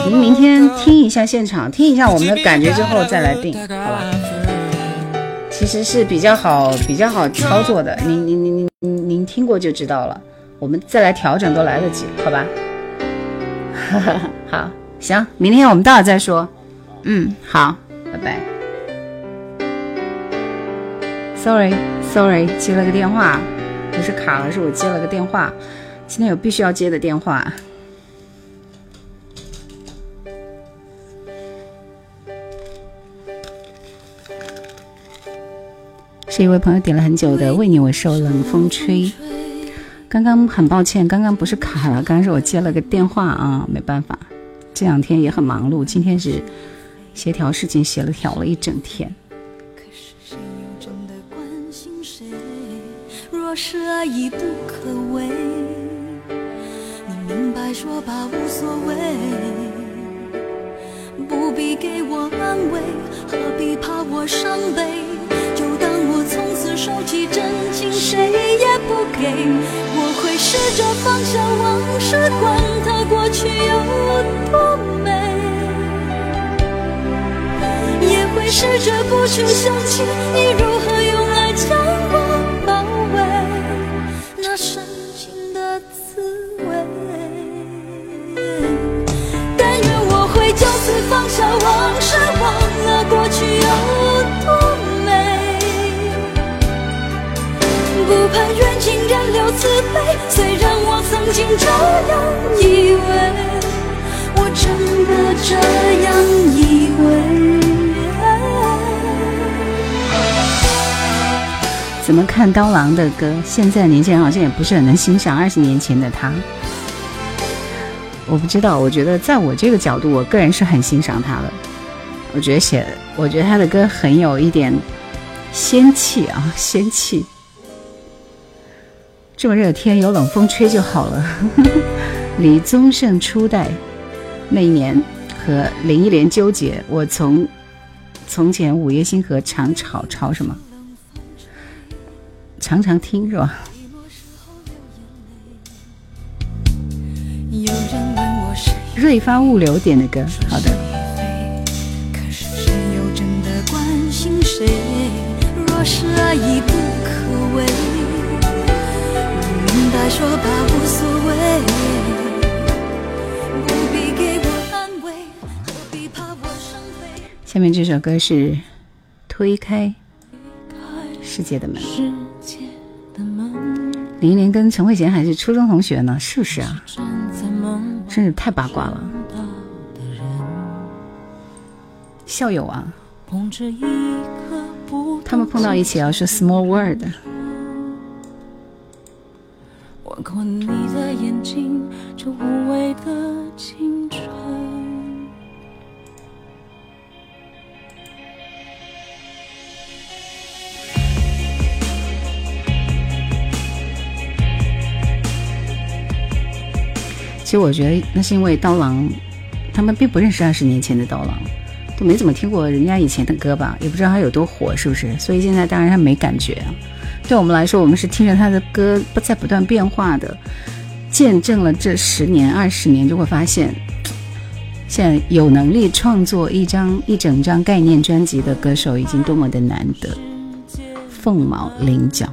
您明天听一下现场，听一下我们的感觉之后再来定，好吧？其实是比较好、比较好操作的，您、您、您、您、您听过就知道了。我们再来调整都来得及，好吧？好，行，明天我们到了再说。嗯，好，拜拜。Sorry，Sorry，接了个电话，不是卡了，是我接了个电话。今天有必须要接的电话。是一位朋友点了很久的《为你我受冷风吹》。刚刚很抱歉，刚刚不是卡了，刚刚是我接了个电话啊，没办法，这两天也很忙碌，今天是协调事情，协了调了一整天。可是谁又真的关心谁？若是爱已不可为，你明白说吧，无所谓，不必给我安慰，何必怕我伤悲？收起真情，谁也不给。我会。试着放下往事，管它过去有多美；也会试着不去想起你如何用爱将我包围，那深情的滋味。自卑，虽然我曾经这样以为，我真的这样以为。怎么看刀郎的歌？现在年轻人好像也不是很能欣赏二十年前的他。我不知道，我觉得在我这个角度，我个人是很欣赏他的。我觉得写，我觉得他的歌很有一点仙气啊，仙气。这么热天，有冷风吹就好了。李宗盛初代那一年和林忆莲纠结，我从从前午夜星河常吵吵什么，常常听是吧？瑞发物流点的歌，好的。是？爱已不可为，白说吧，无所谓。不必给我安慰，何必怕我伤悲？下面这首歌是《推开世界的门》。林忆莲跟陈慧娴还是初中同学呢，是不是啊？真是太八卦了，校友啊，他们碰到一起要说 small world。吻过你的眼睛，这无畏的青春。其实我觉得那是因为刀郎，他们并不认识二十年前的刀郎，都没怎么听过人家以前的歌吧，也不知道他有多火，是不是？所以现在当然他没感觉。对我们来说，我们是听着他的歌不在不断变化的，见证了这十年、二十年，就会发现，现在有能力创作一张一整张概念专辑的歌手已经多么的难得，凤毛麟角。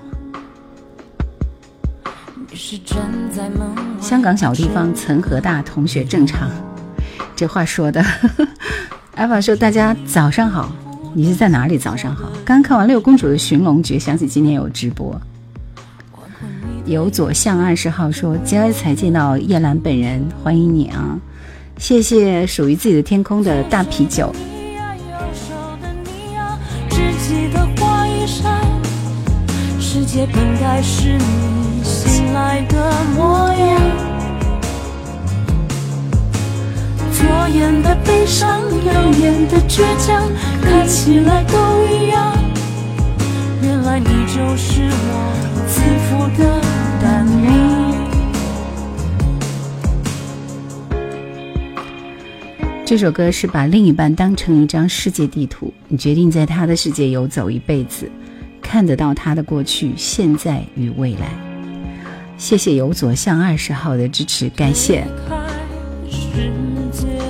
香港小地方曾和大同学正常，这话说的。艾法说：“大家早上好，你是在哪里？早上好。刚看完六公主的寻龙诀，想起今天有直播。由左向二十号说：今儿才见到叶兰本人，欢迎你啊！谢谢属于自己的天空的大啤酒。世界本该是你醒来的模样。左眼的悲伤，右眼的倔强，看起来都一样。原来你就是我自负的单名。这首歌是把另一半当成一张世界地图，你决定在他的世界游走一辈子，看得到他的过去、现在与未来。谢谢游左向二十号的支持，感谢。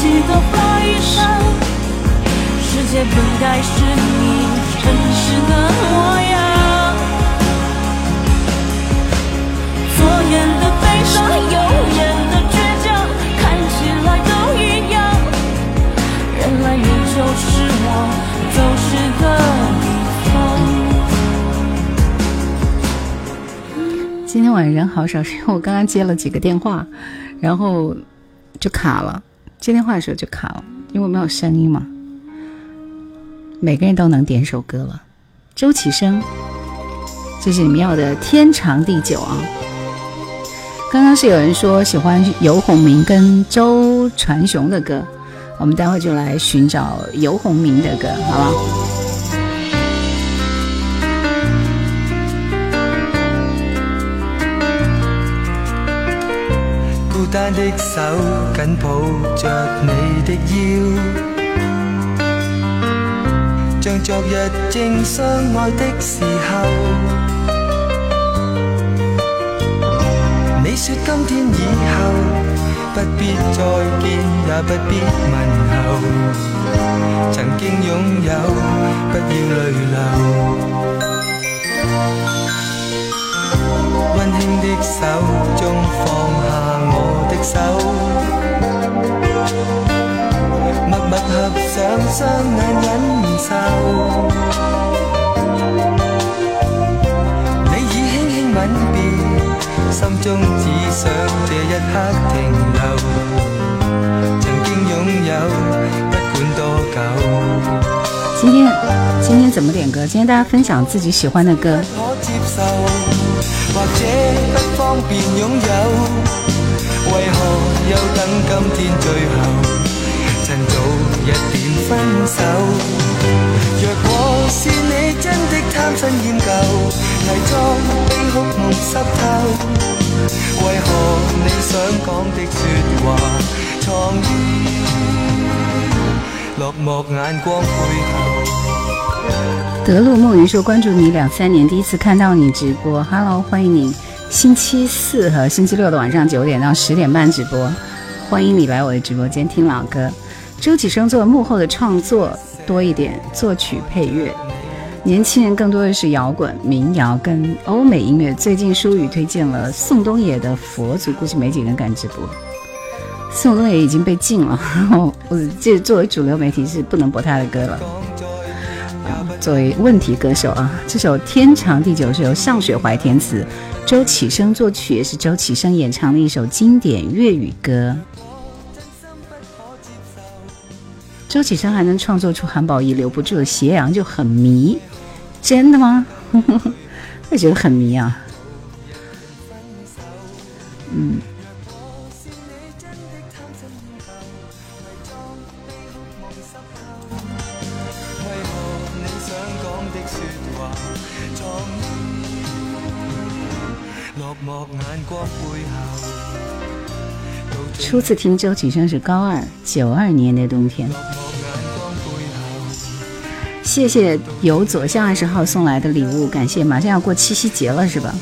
只记得花一扇。世界本该是你真实的模样。左眼的悲伤，右眼的倔强，看起来都一样。原来你就是我走失的。今天晚上人好少，是因为我刚刚接了几个电话，然后就卡了。接电话的时候就卡了，因为没有声音嘛。每个人都能点首歌了。周启生，这是你们要的天长地久啊！刚刚是有人说喜欢游鸿明跟周传雄的歌，我们待会就来寻找游鸿明的歌，好不好？单的手紧抱着你的腰，像昨日正相爱的时候。你说今天以后不必再见，也不必问候。曾经拥有，不要泪流。温馨的手中放下我手，默默合上双眼忍受。你已轻轻吻别。心中只想这一刻停留，曾经拥有，不管多久。今天，今天怎么点歌？今天大家分享自己喜欢的歌。可接受，或者不方便拥有，为何又等今天最后，趁早一点分手？若果是你真的贪新厌旧，伪装悲哭梦湿透，为何你想讲的说话，藏于落寞眼光背后？德路木鱼说关注你两三年，第一次看到你直播，Hello，欢迎你。星期四和星期六的晚上九点到十点半直播，欢迎你来我的直播间听老歌。周启生做幕后的创作。多一点作曲配乐，年轻人更多的是摇滚、民谣跟欧美音乐。最近舒雨推荐了宋冬野的《佛祖》，估计没几个人敢直播。宋冬野已经被禁了，我这作为主流媒体是不能播他的歌了。作为问题歌手啊，这首《天长地久》是由尚雪怀填词，周启生作曲，也是周启生演唱的一首经典粤语歌。周启生还能创作出韩宝仪留不住的斜阳，就很迷，真的吗？我觉得很迷啊。嗯。初次听周启生是高二，九二年的冬天。谢谢由左向二十号送来的礼物，感谢。马上要过七夕节了，是吧？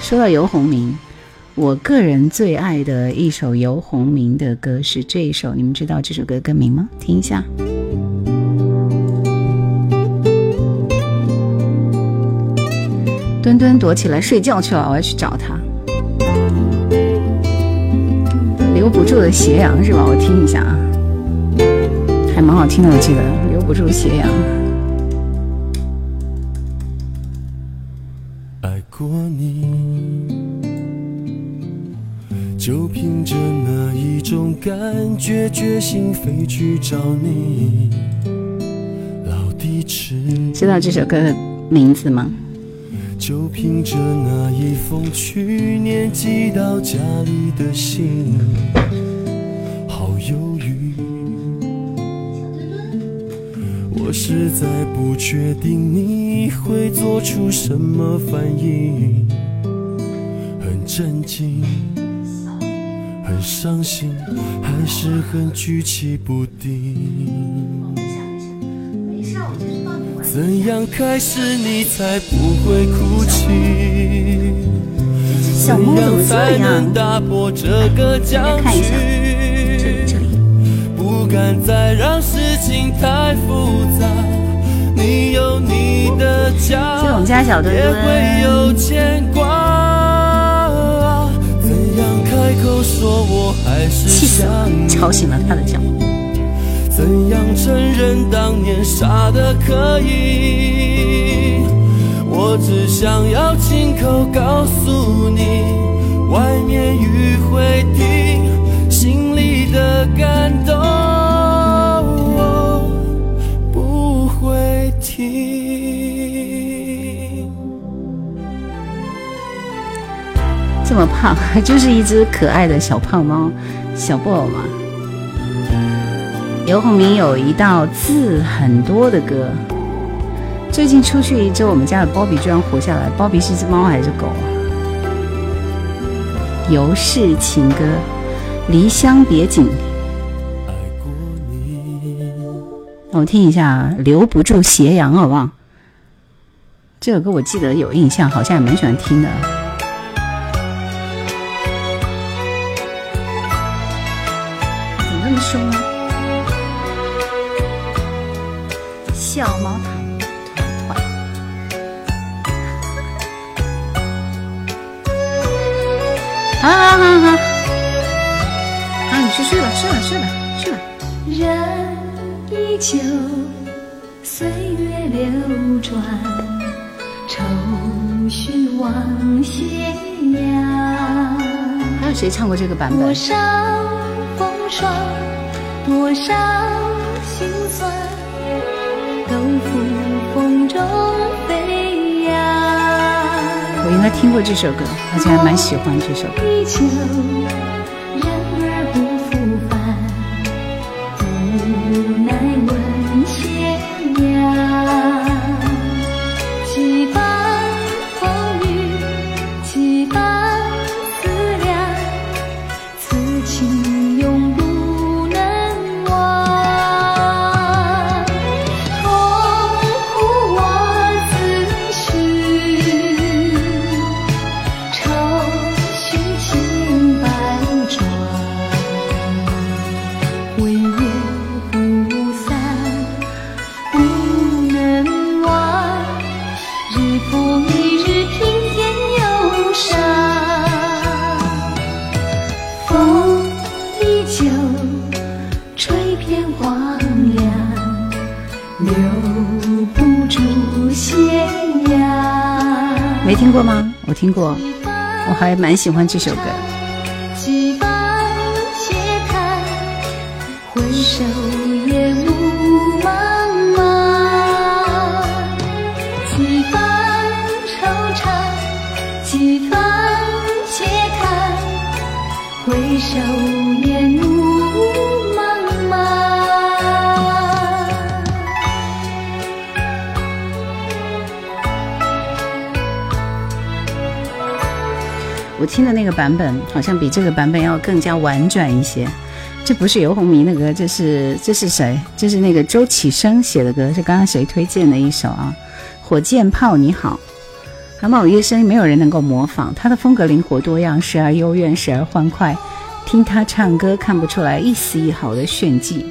说到游鸿明，我个人最爱的一首游鸿明的歌是这一首，你们知道这首歌歌名吗？听一下。墩墩躲起来睡觉去了，我要去找他。留不住的斜阳是吧？我听一下啊。还蛮好听的，我记得留不住斜阳。爱过你，就凭着那一种感觉，决心飞去找你。老地址，知道这首歌的名字吗？就凭着那一封去年寄到家里的信，好犹豫。我实在不确定你会做出什么反应，很震惊，很伤心，还是很举棋不定。怎样开始你才不会哭泣？怎样才能打破这个僵局？不敢再让事情太复杂。你有你的家，也会有牵挂。怎样开口说我还是想你？吵醒了他的觉。怎样承认当年傻的可以？我只想要亲口告诉你，外面雨会停，心里的感动。不会停这么胖，就是一只可爱的小胖猫，小布偶嘛。刘鸿明有一道字很多的歌，最近出去一周，我们家的包比居然活下来。包比是只猫还是狗啊？游氏情歌，离乡别井。我听一下，留不住斜阳，好不好？这首歌我记得有印象，好像也蛮喜欢听的。团。好好好好，啊，你去睡吧，睡吧，睡吧，睡吧。人依旧，岁月流转，愁绪望斜阳。还有谁唱过这个版本多？少风霜，多少心酸，都付风中。应该听过这首歌，而且还蛮喜欢这首歌。听过，我还蛮喜欢这首歌。听的那个版本好像比这个版本要更加婉转一些。这不是游鸿明的歌，这是这是谁？这是那个周启生写的歌，是刚刚谁推荐的一首啊？火箭炮你好，韩宝仪的声音没有人能够模仿，他的风格灵活多样，时而幽怨，时而欢快。听他唱歌看不出来一丝一毫的炫技。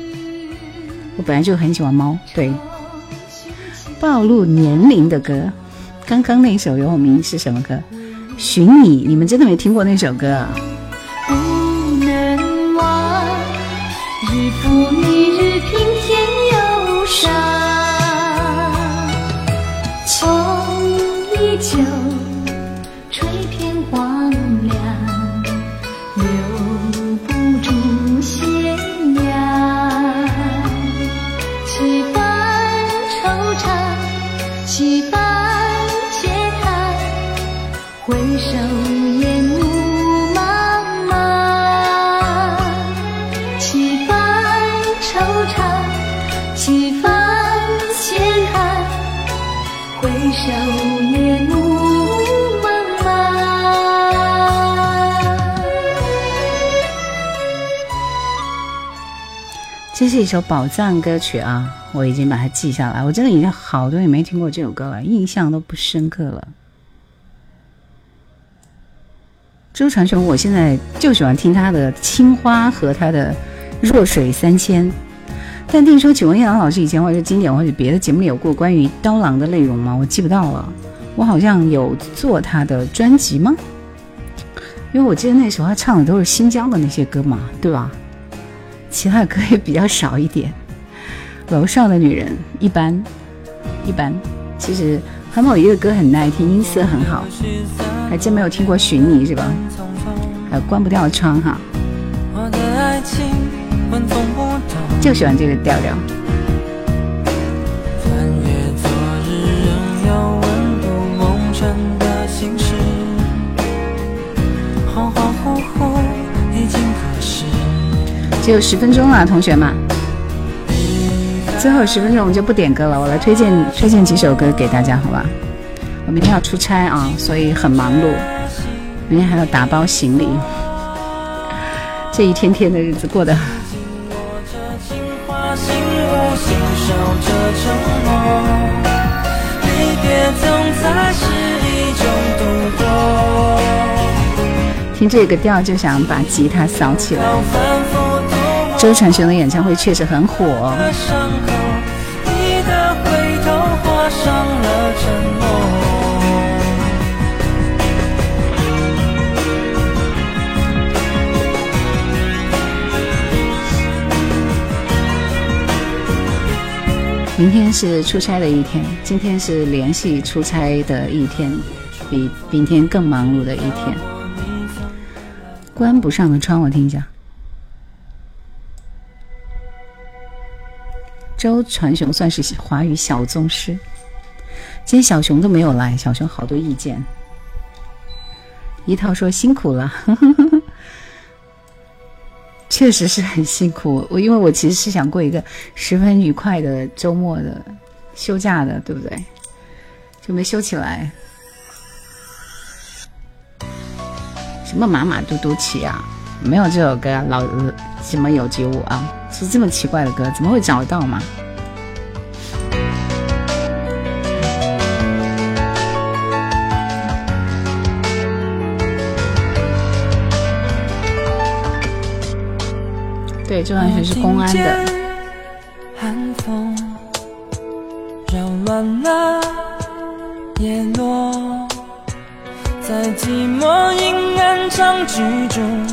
我本来就很喜欢猫，对。暴露年龄的歌，刚刚那首游鸿明是什么歌？寻你，你们真的没听过那首歌？一首宝藏歌曲啊，我已经把它记下来。我真的已经好多年没听过这首歌了，印象都不深刻了。周传雄，我现在就喜欢听他的《青花》和他的《弱水三千》。但听说，请问叶朗老师以前或者经典或者别的节目里有过关于刀郎的内容吗？我记不到了。我好像有做他的专辑吗？因为我记得那时候他唱的都是新疆的那些歌嘛，对吧？其他的歌也比较少一点。楼上的女人一般一般，其实韩某仪的歌很耐听，音色很好。还真没有听过《寻你》是吧？还有关不掉的窗哈，就喜欢这个调调。只有十分钟了，同学们，最后十分钟我们就不点歌了，我来推荐推荐几首歌给大家，好吧？我明天要出差啊，所以很忙碌，明天还要打包行李，这一天天的日子过得。听这个调就想把吉他扫起来。周传雄的演唱会确实很火。明天是出差的一天，今天是连续出差的一天，比明天更忙碌的一天。关不上的窗，我听一下。周传雄算是华语小宗师，今天小熊都没有来，小熊好多意见。一套说辛苦了。确实是很辛苦，我因为我其实是想过一个十分愉快的周末的休假的，对不对？就没休起来。什么马马嘟嘟起啊？没有这首歌，老什么有吉舞啊？是这么奇怪的歌，怎么会找到嘛？对，周传雄是公安的。寒风扰乱了叶落，在寂寞阴暗长居中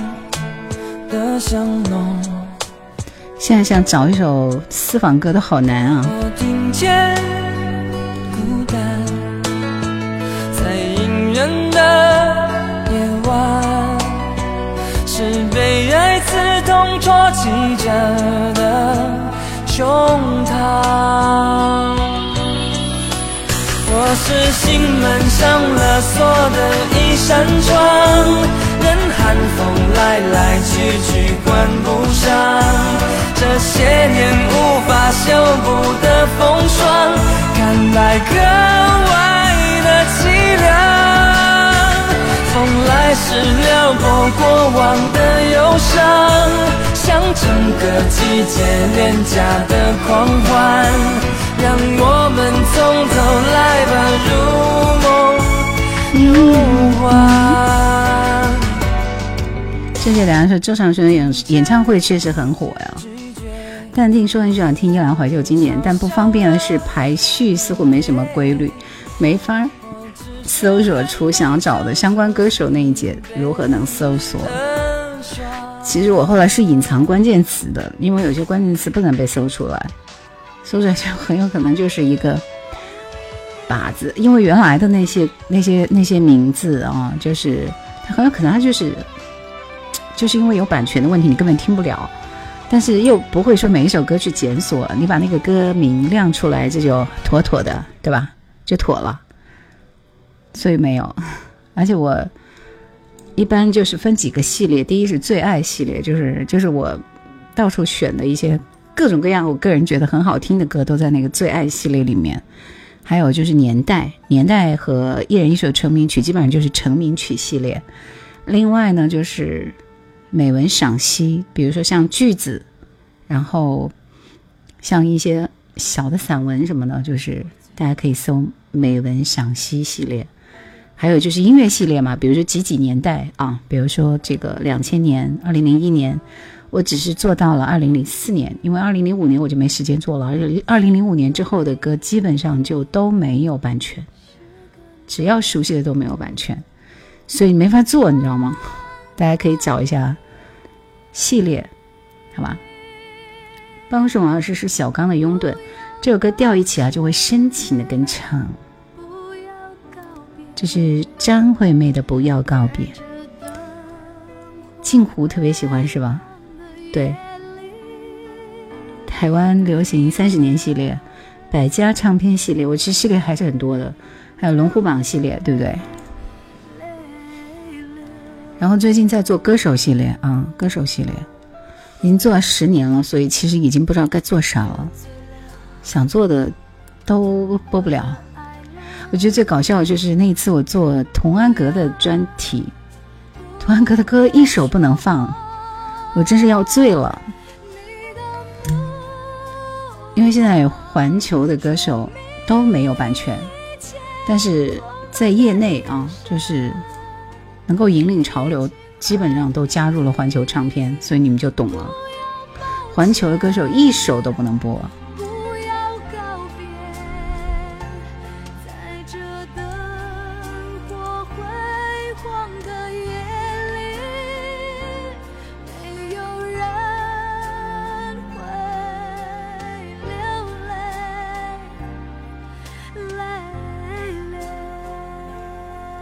的香浓。现在想找一首私房歌都好难啊。我听见孤单，在隐忍的夜晚，是被爱刺。痛戳击着的胸膛，我是心门上了锁的一扇窗，寒风来来去去关不上，这些年无法修补的风霜，看来格外的凄凉。风来时撩拨过往的忧伤，像整个季节廉价的狂欢，让我们从头来吧，如梦如幻。谢谢大家说周长春的演演唱会确实很火呀。淡定说很想听依兰怀旧经典，但不方便的是排序似乎没什么规律，没法。搜索出想找的相关歌手那一节如何能搜索？其实我后来是隐藏关键词的，因为有些关键词不能被搜出来，搜出来就很有可能就是一个靶子。因为原来的那些那些那些名字啊，就是它很有可能它就是就是因为有版权的问题，你根本听不了。但是又不会说每一首歌去检索，你把那个歌名亮出来，这就妥妥的，对吧？就妥了。所以没有，而且我一般就是分几个系列。第一是最爱系列，就是就是我到处选的一些各种各样我个人觉得很好听的歌都在那个最爱系列里面。还有就是年代，年代和一人一首成名曲，基本上就是成名曲系列。另外呢，就是美文赏析，比如说像句子，然后像一些小的散文什么的，就是大家可以搜美文赏析系列。还有就是音乐系列嘛，比如说几几年代啊，比如说这个两千年、二零零一年，我只是做到了二零零四年，因为二零零五年我就没时间做了，而且二零零五年之后的歌基本上就都没有版权，只要熟悉的都没有版权，所以没法做，你知道吗？大家可以找一下系列，好吧？帮手老师是小刚的拥趸，这首歌调一起啊就会深情的跟唱。这是张惠妹的《不要告别》，镜湖特别喜欢是吧？对，台湾流行三十年系列、百家唱片系列，我其实系列还是很多的，还有龙虎榜系列，对不对？然后最近在做歌手系列啊，歌手系列，已经做了十年了，所以其实已经不知道该做啥了，想做的都播不了。我觉得最搞笑的就是那一次我做童安格的专题，童安格的歌一首不能放，我真是要醉了。因为现在环球的歌手都没有版权，但是在业内啊，就是能够引领潮流。基本上都加入了环球唱片，所以你们就懂了。环球的歌手一首都不能播。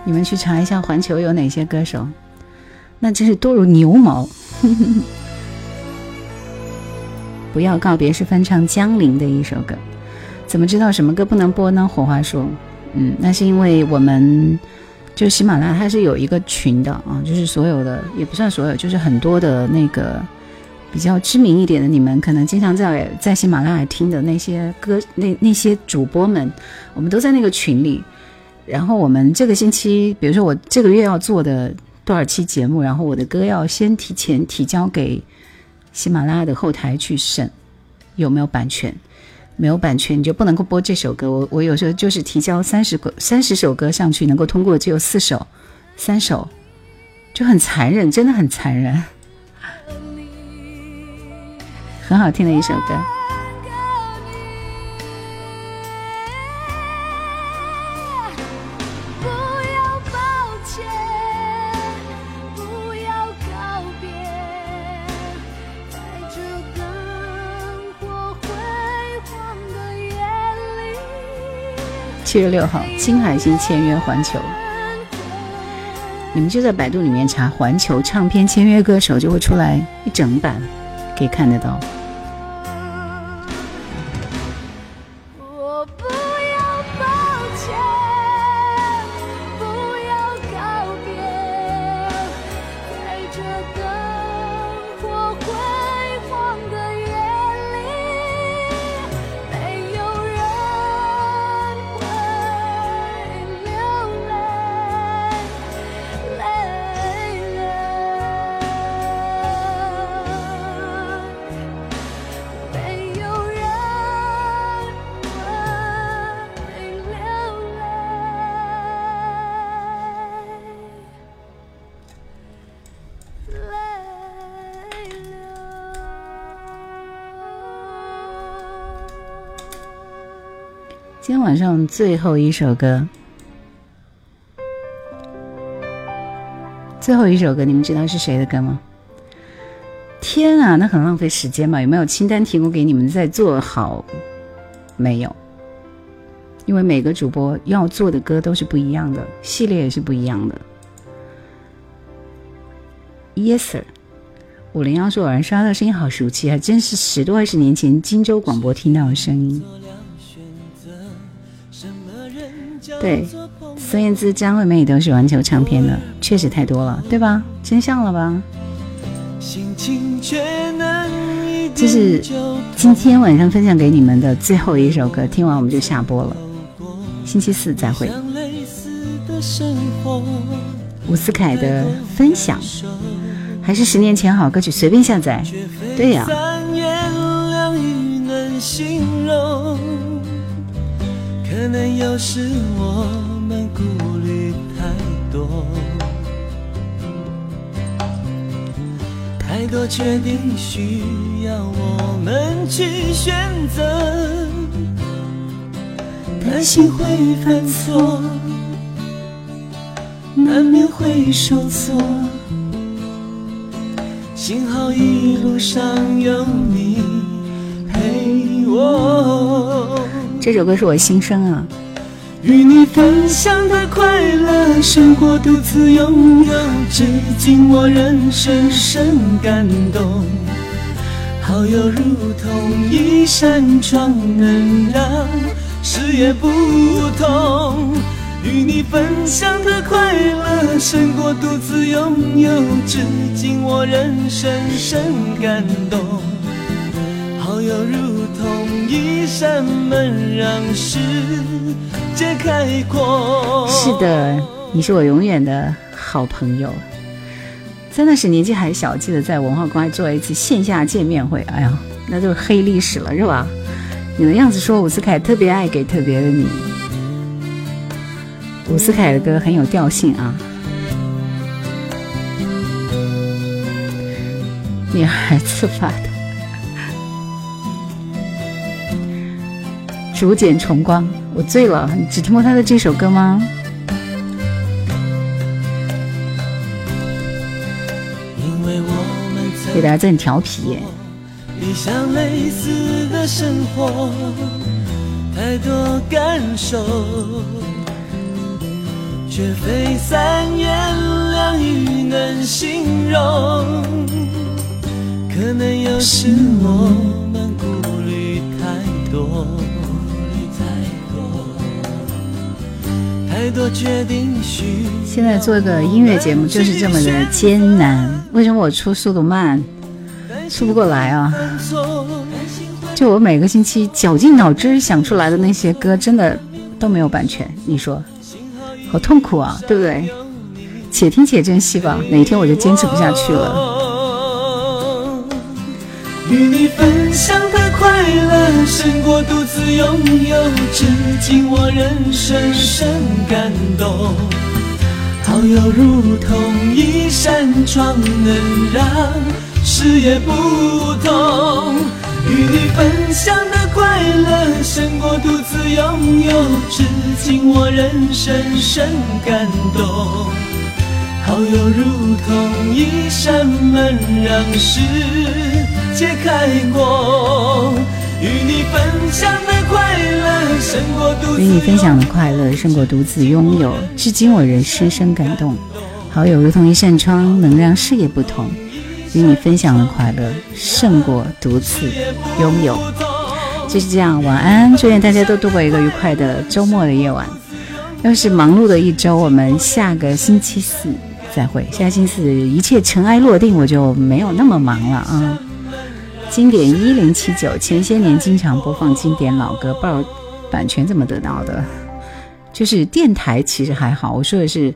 你们去查一下环球有哪些歌手。那真是多如牛毛。不要告别是翻唱江铃的一首歌，怎么知道什么歌不能播呢？火花说，嗯，那是因为我们就喜马拉雅它是有一个群的啊，就是所有的也不算所有，就是很多的那个比较知名一点的，你们可能经常在在喜马拉雅听的那些歌，那那些主播们，我们都在那个群里。然后我们这个星期，比如说我这个月要做的。多少期节目？然后我的歌要先提前提交给喜马拉雅的后台去审有没有版权，没有版权你就不能够播这首歌。我我有时候就是提交三十个三十首歌上去，能够通过只有四首，三首就很残忍，真的很残忍。很好听的一首歌。七月六号，青海星签约环球。你们就在百度里面查“环球唱片签约歌手”，就会出来一整版，可以看得到。今天晚上最后一首歌，最后一首歌，你们知道是谁的歌吗？天啊，那很浪费时间嘛！有没有清单提供给你们再做好？没有，因为每个主播要做的歌都是不一样的，系列也是不一样的。Yes sir，五零幺说晚上刷到声音好熟悉，还真是十多二十年前荆州广播听到的声音。对，孙燕姿、张惠妹都是环球唱片的，确实太多了，对吧？真相了吧？这是今天晚上分享给你们的最后一首歌，听完我们就下播了。星期四再会。伍思凯的分享，还是十年前好歌曲，随便下载。对呀。可能有时我们顾虑太多，太多决定需要我们去选择，担心会犯错，难免会受挫，幸好一路上有你陪我。这首歌是我心声啊！与你分享的快乐生活独自拥有，至今我仍深深感动。好友如同一扇窗，能让视野不同。与你分享的快乐胜过独自拥有，至今我仍深深感动。好友如同一扇门，让世界开阔。是的，你是我永远的好朋友。真的是年纪还小，记得在文化宫还做了一次线下见面会。哎呀，那就是黑历史了，是吧？你的样子说伍思凯特别爱给特别的你。伍思凯的歌很有调性啊。女孩子发。竹简重光，我醉了。你只听过他的这首歌吗？因为我们曾给大家很调皮耶。理想类似的生活，太多感受，却非三言两语能形容。可能有时我们顾虑太多，现在做个音乐节目就是这么的艰难，为什么我出速度慢？出不过来啊！就我每个星期绞尽脑汁想出来的那些歌，真的都没有版权，你说好痛苦啊，对不对？且听且珍惜吧，哪天我就坚持不下去了。与你分享的快乐胜过独自拥有，至今我仍深深感动。好友如同一扇窗，能让视野不同。与你分享的快乐胜过独自拥有，至今我仍深深感动。好友如同一扇门，让世界开过。与你分享的快乐胜过独与你分享的快乐胜过独自拥有，至今我仍深深感动。好友如同一扇窗，能让视野不同。与你分享的快乐胜过独自拥有。就是这样，晚安，祝愿大家都度过一个愉快的周末的夜晚。要是忙碌的一周，我们下个星期四再会。下星期四一切尘埃落定，我就没有那么忙了啊。经典一零七九，前些年经常播放经典老歌，不知道版权怎么得到的。就是电台其实还好，我说的是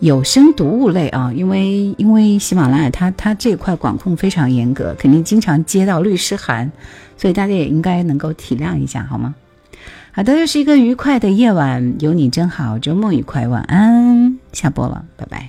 有声读物类啊，因为因为喜马拉雅它它这块管控非常严格，肯定经常接到律师函，所以大家也应该能够体谅一下，好吗？好的，又是一个愉快的夜晚，有你真好，周末愉快，晚安，下播了，拜拜。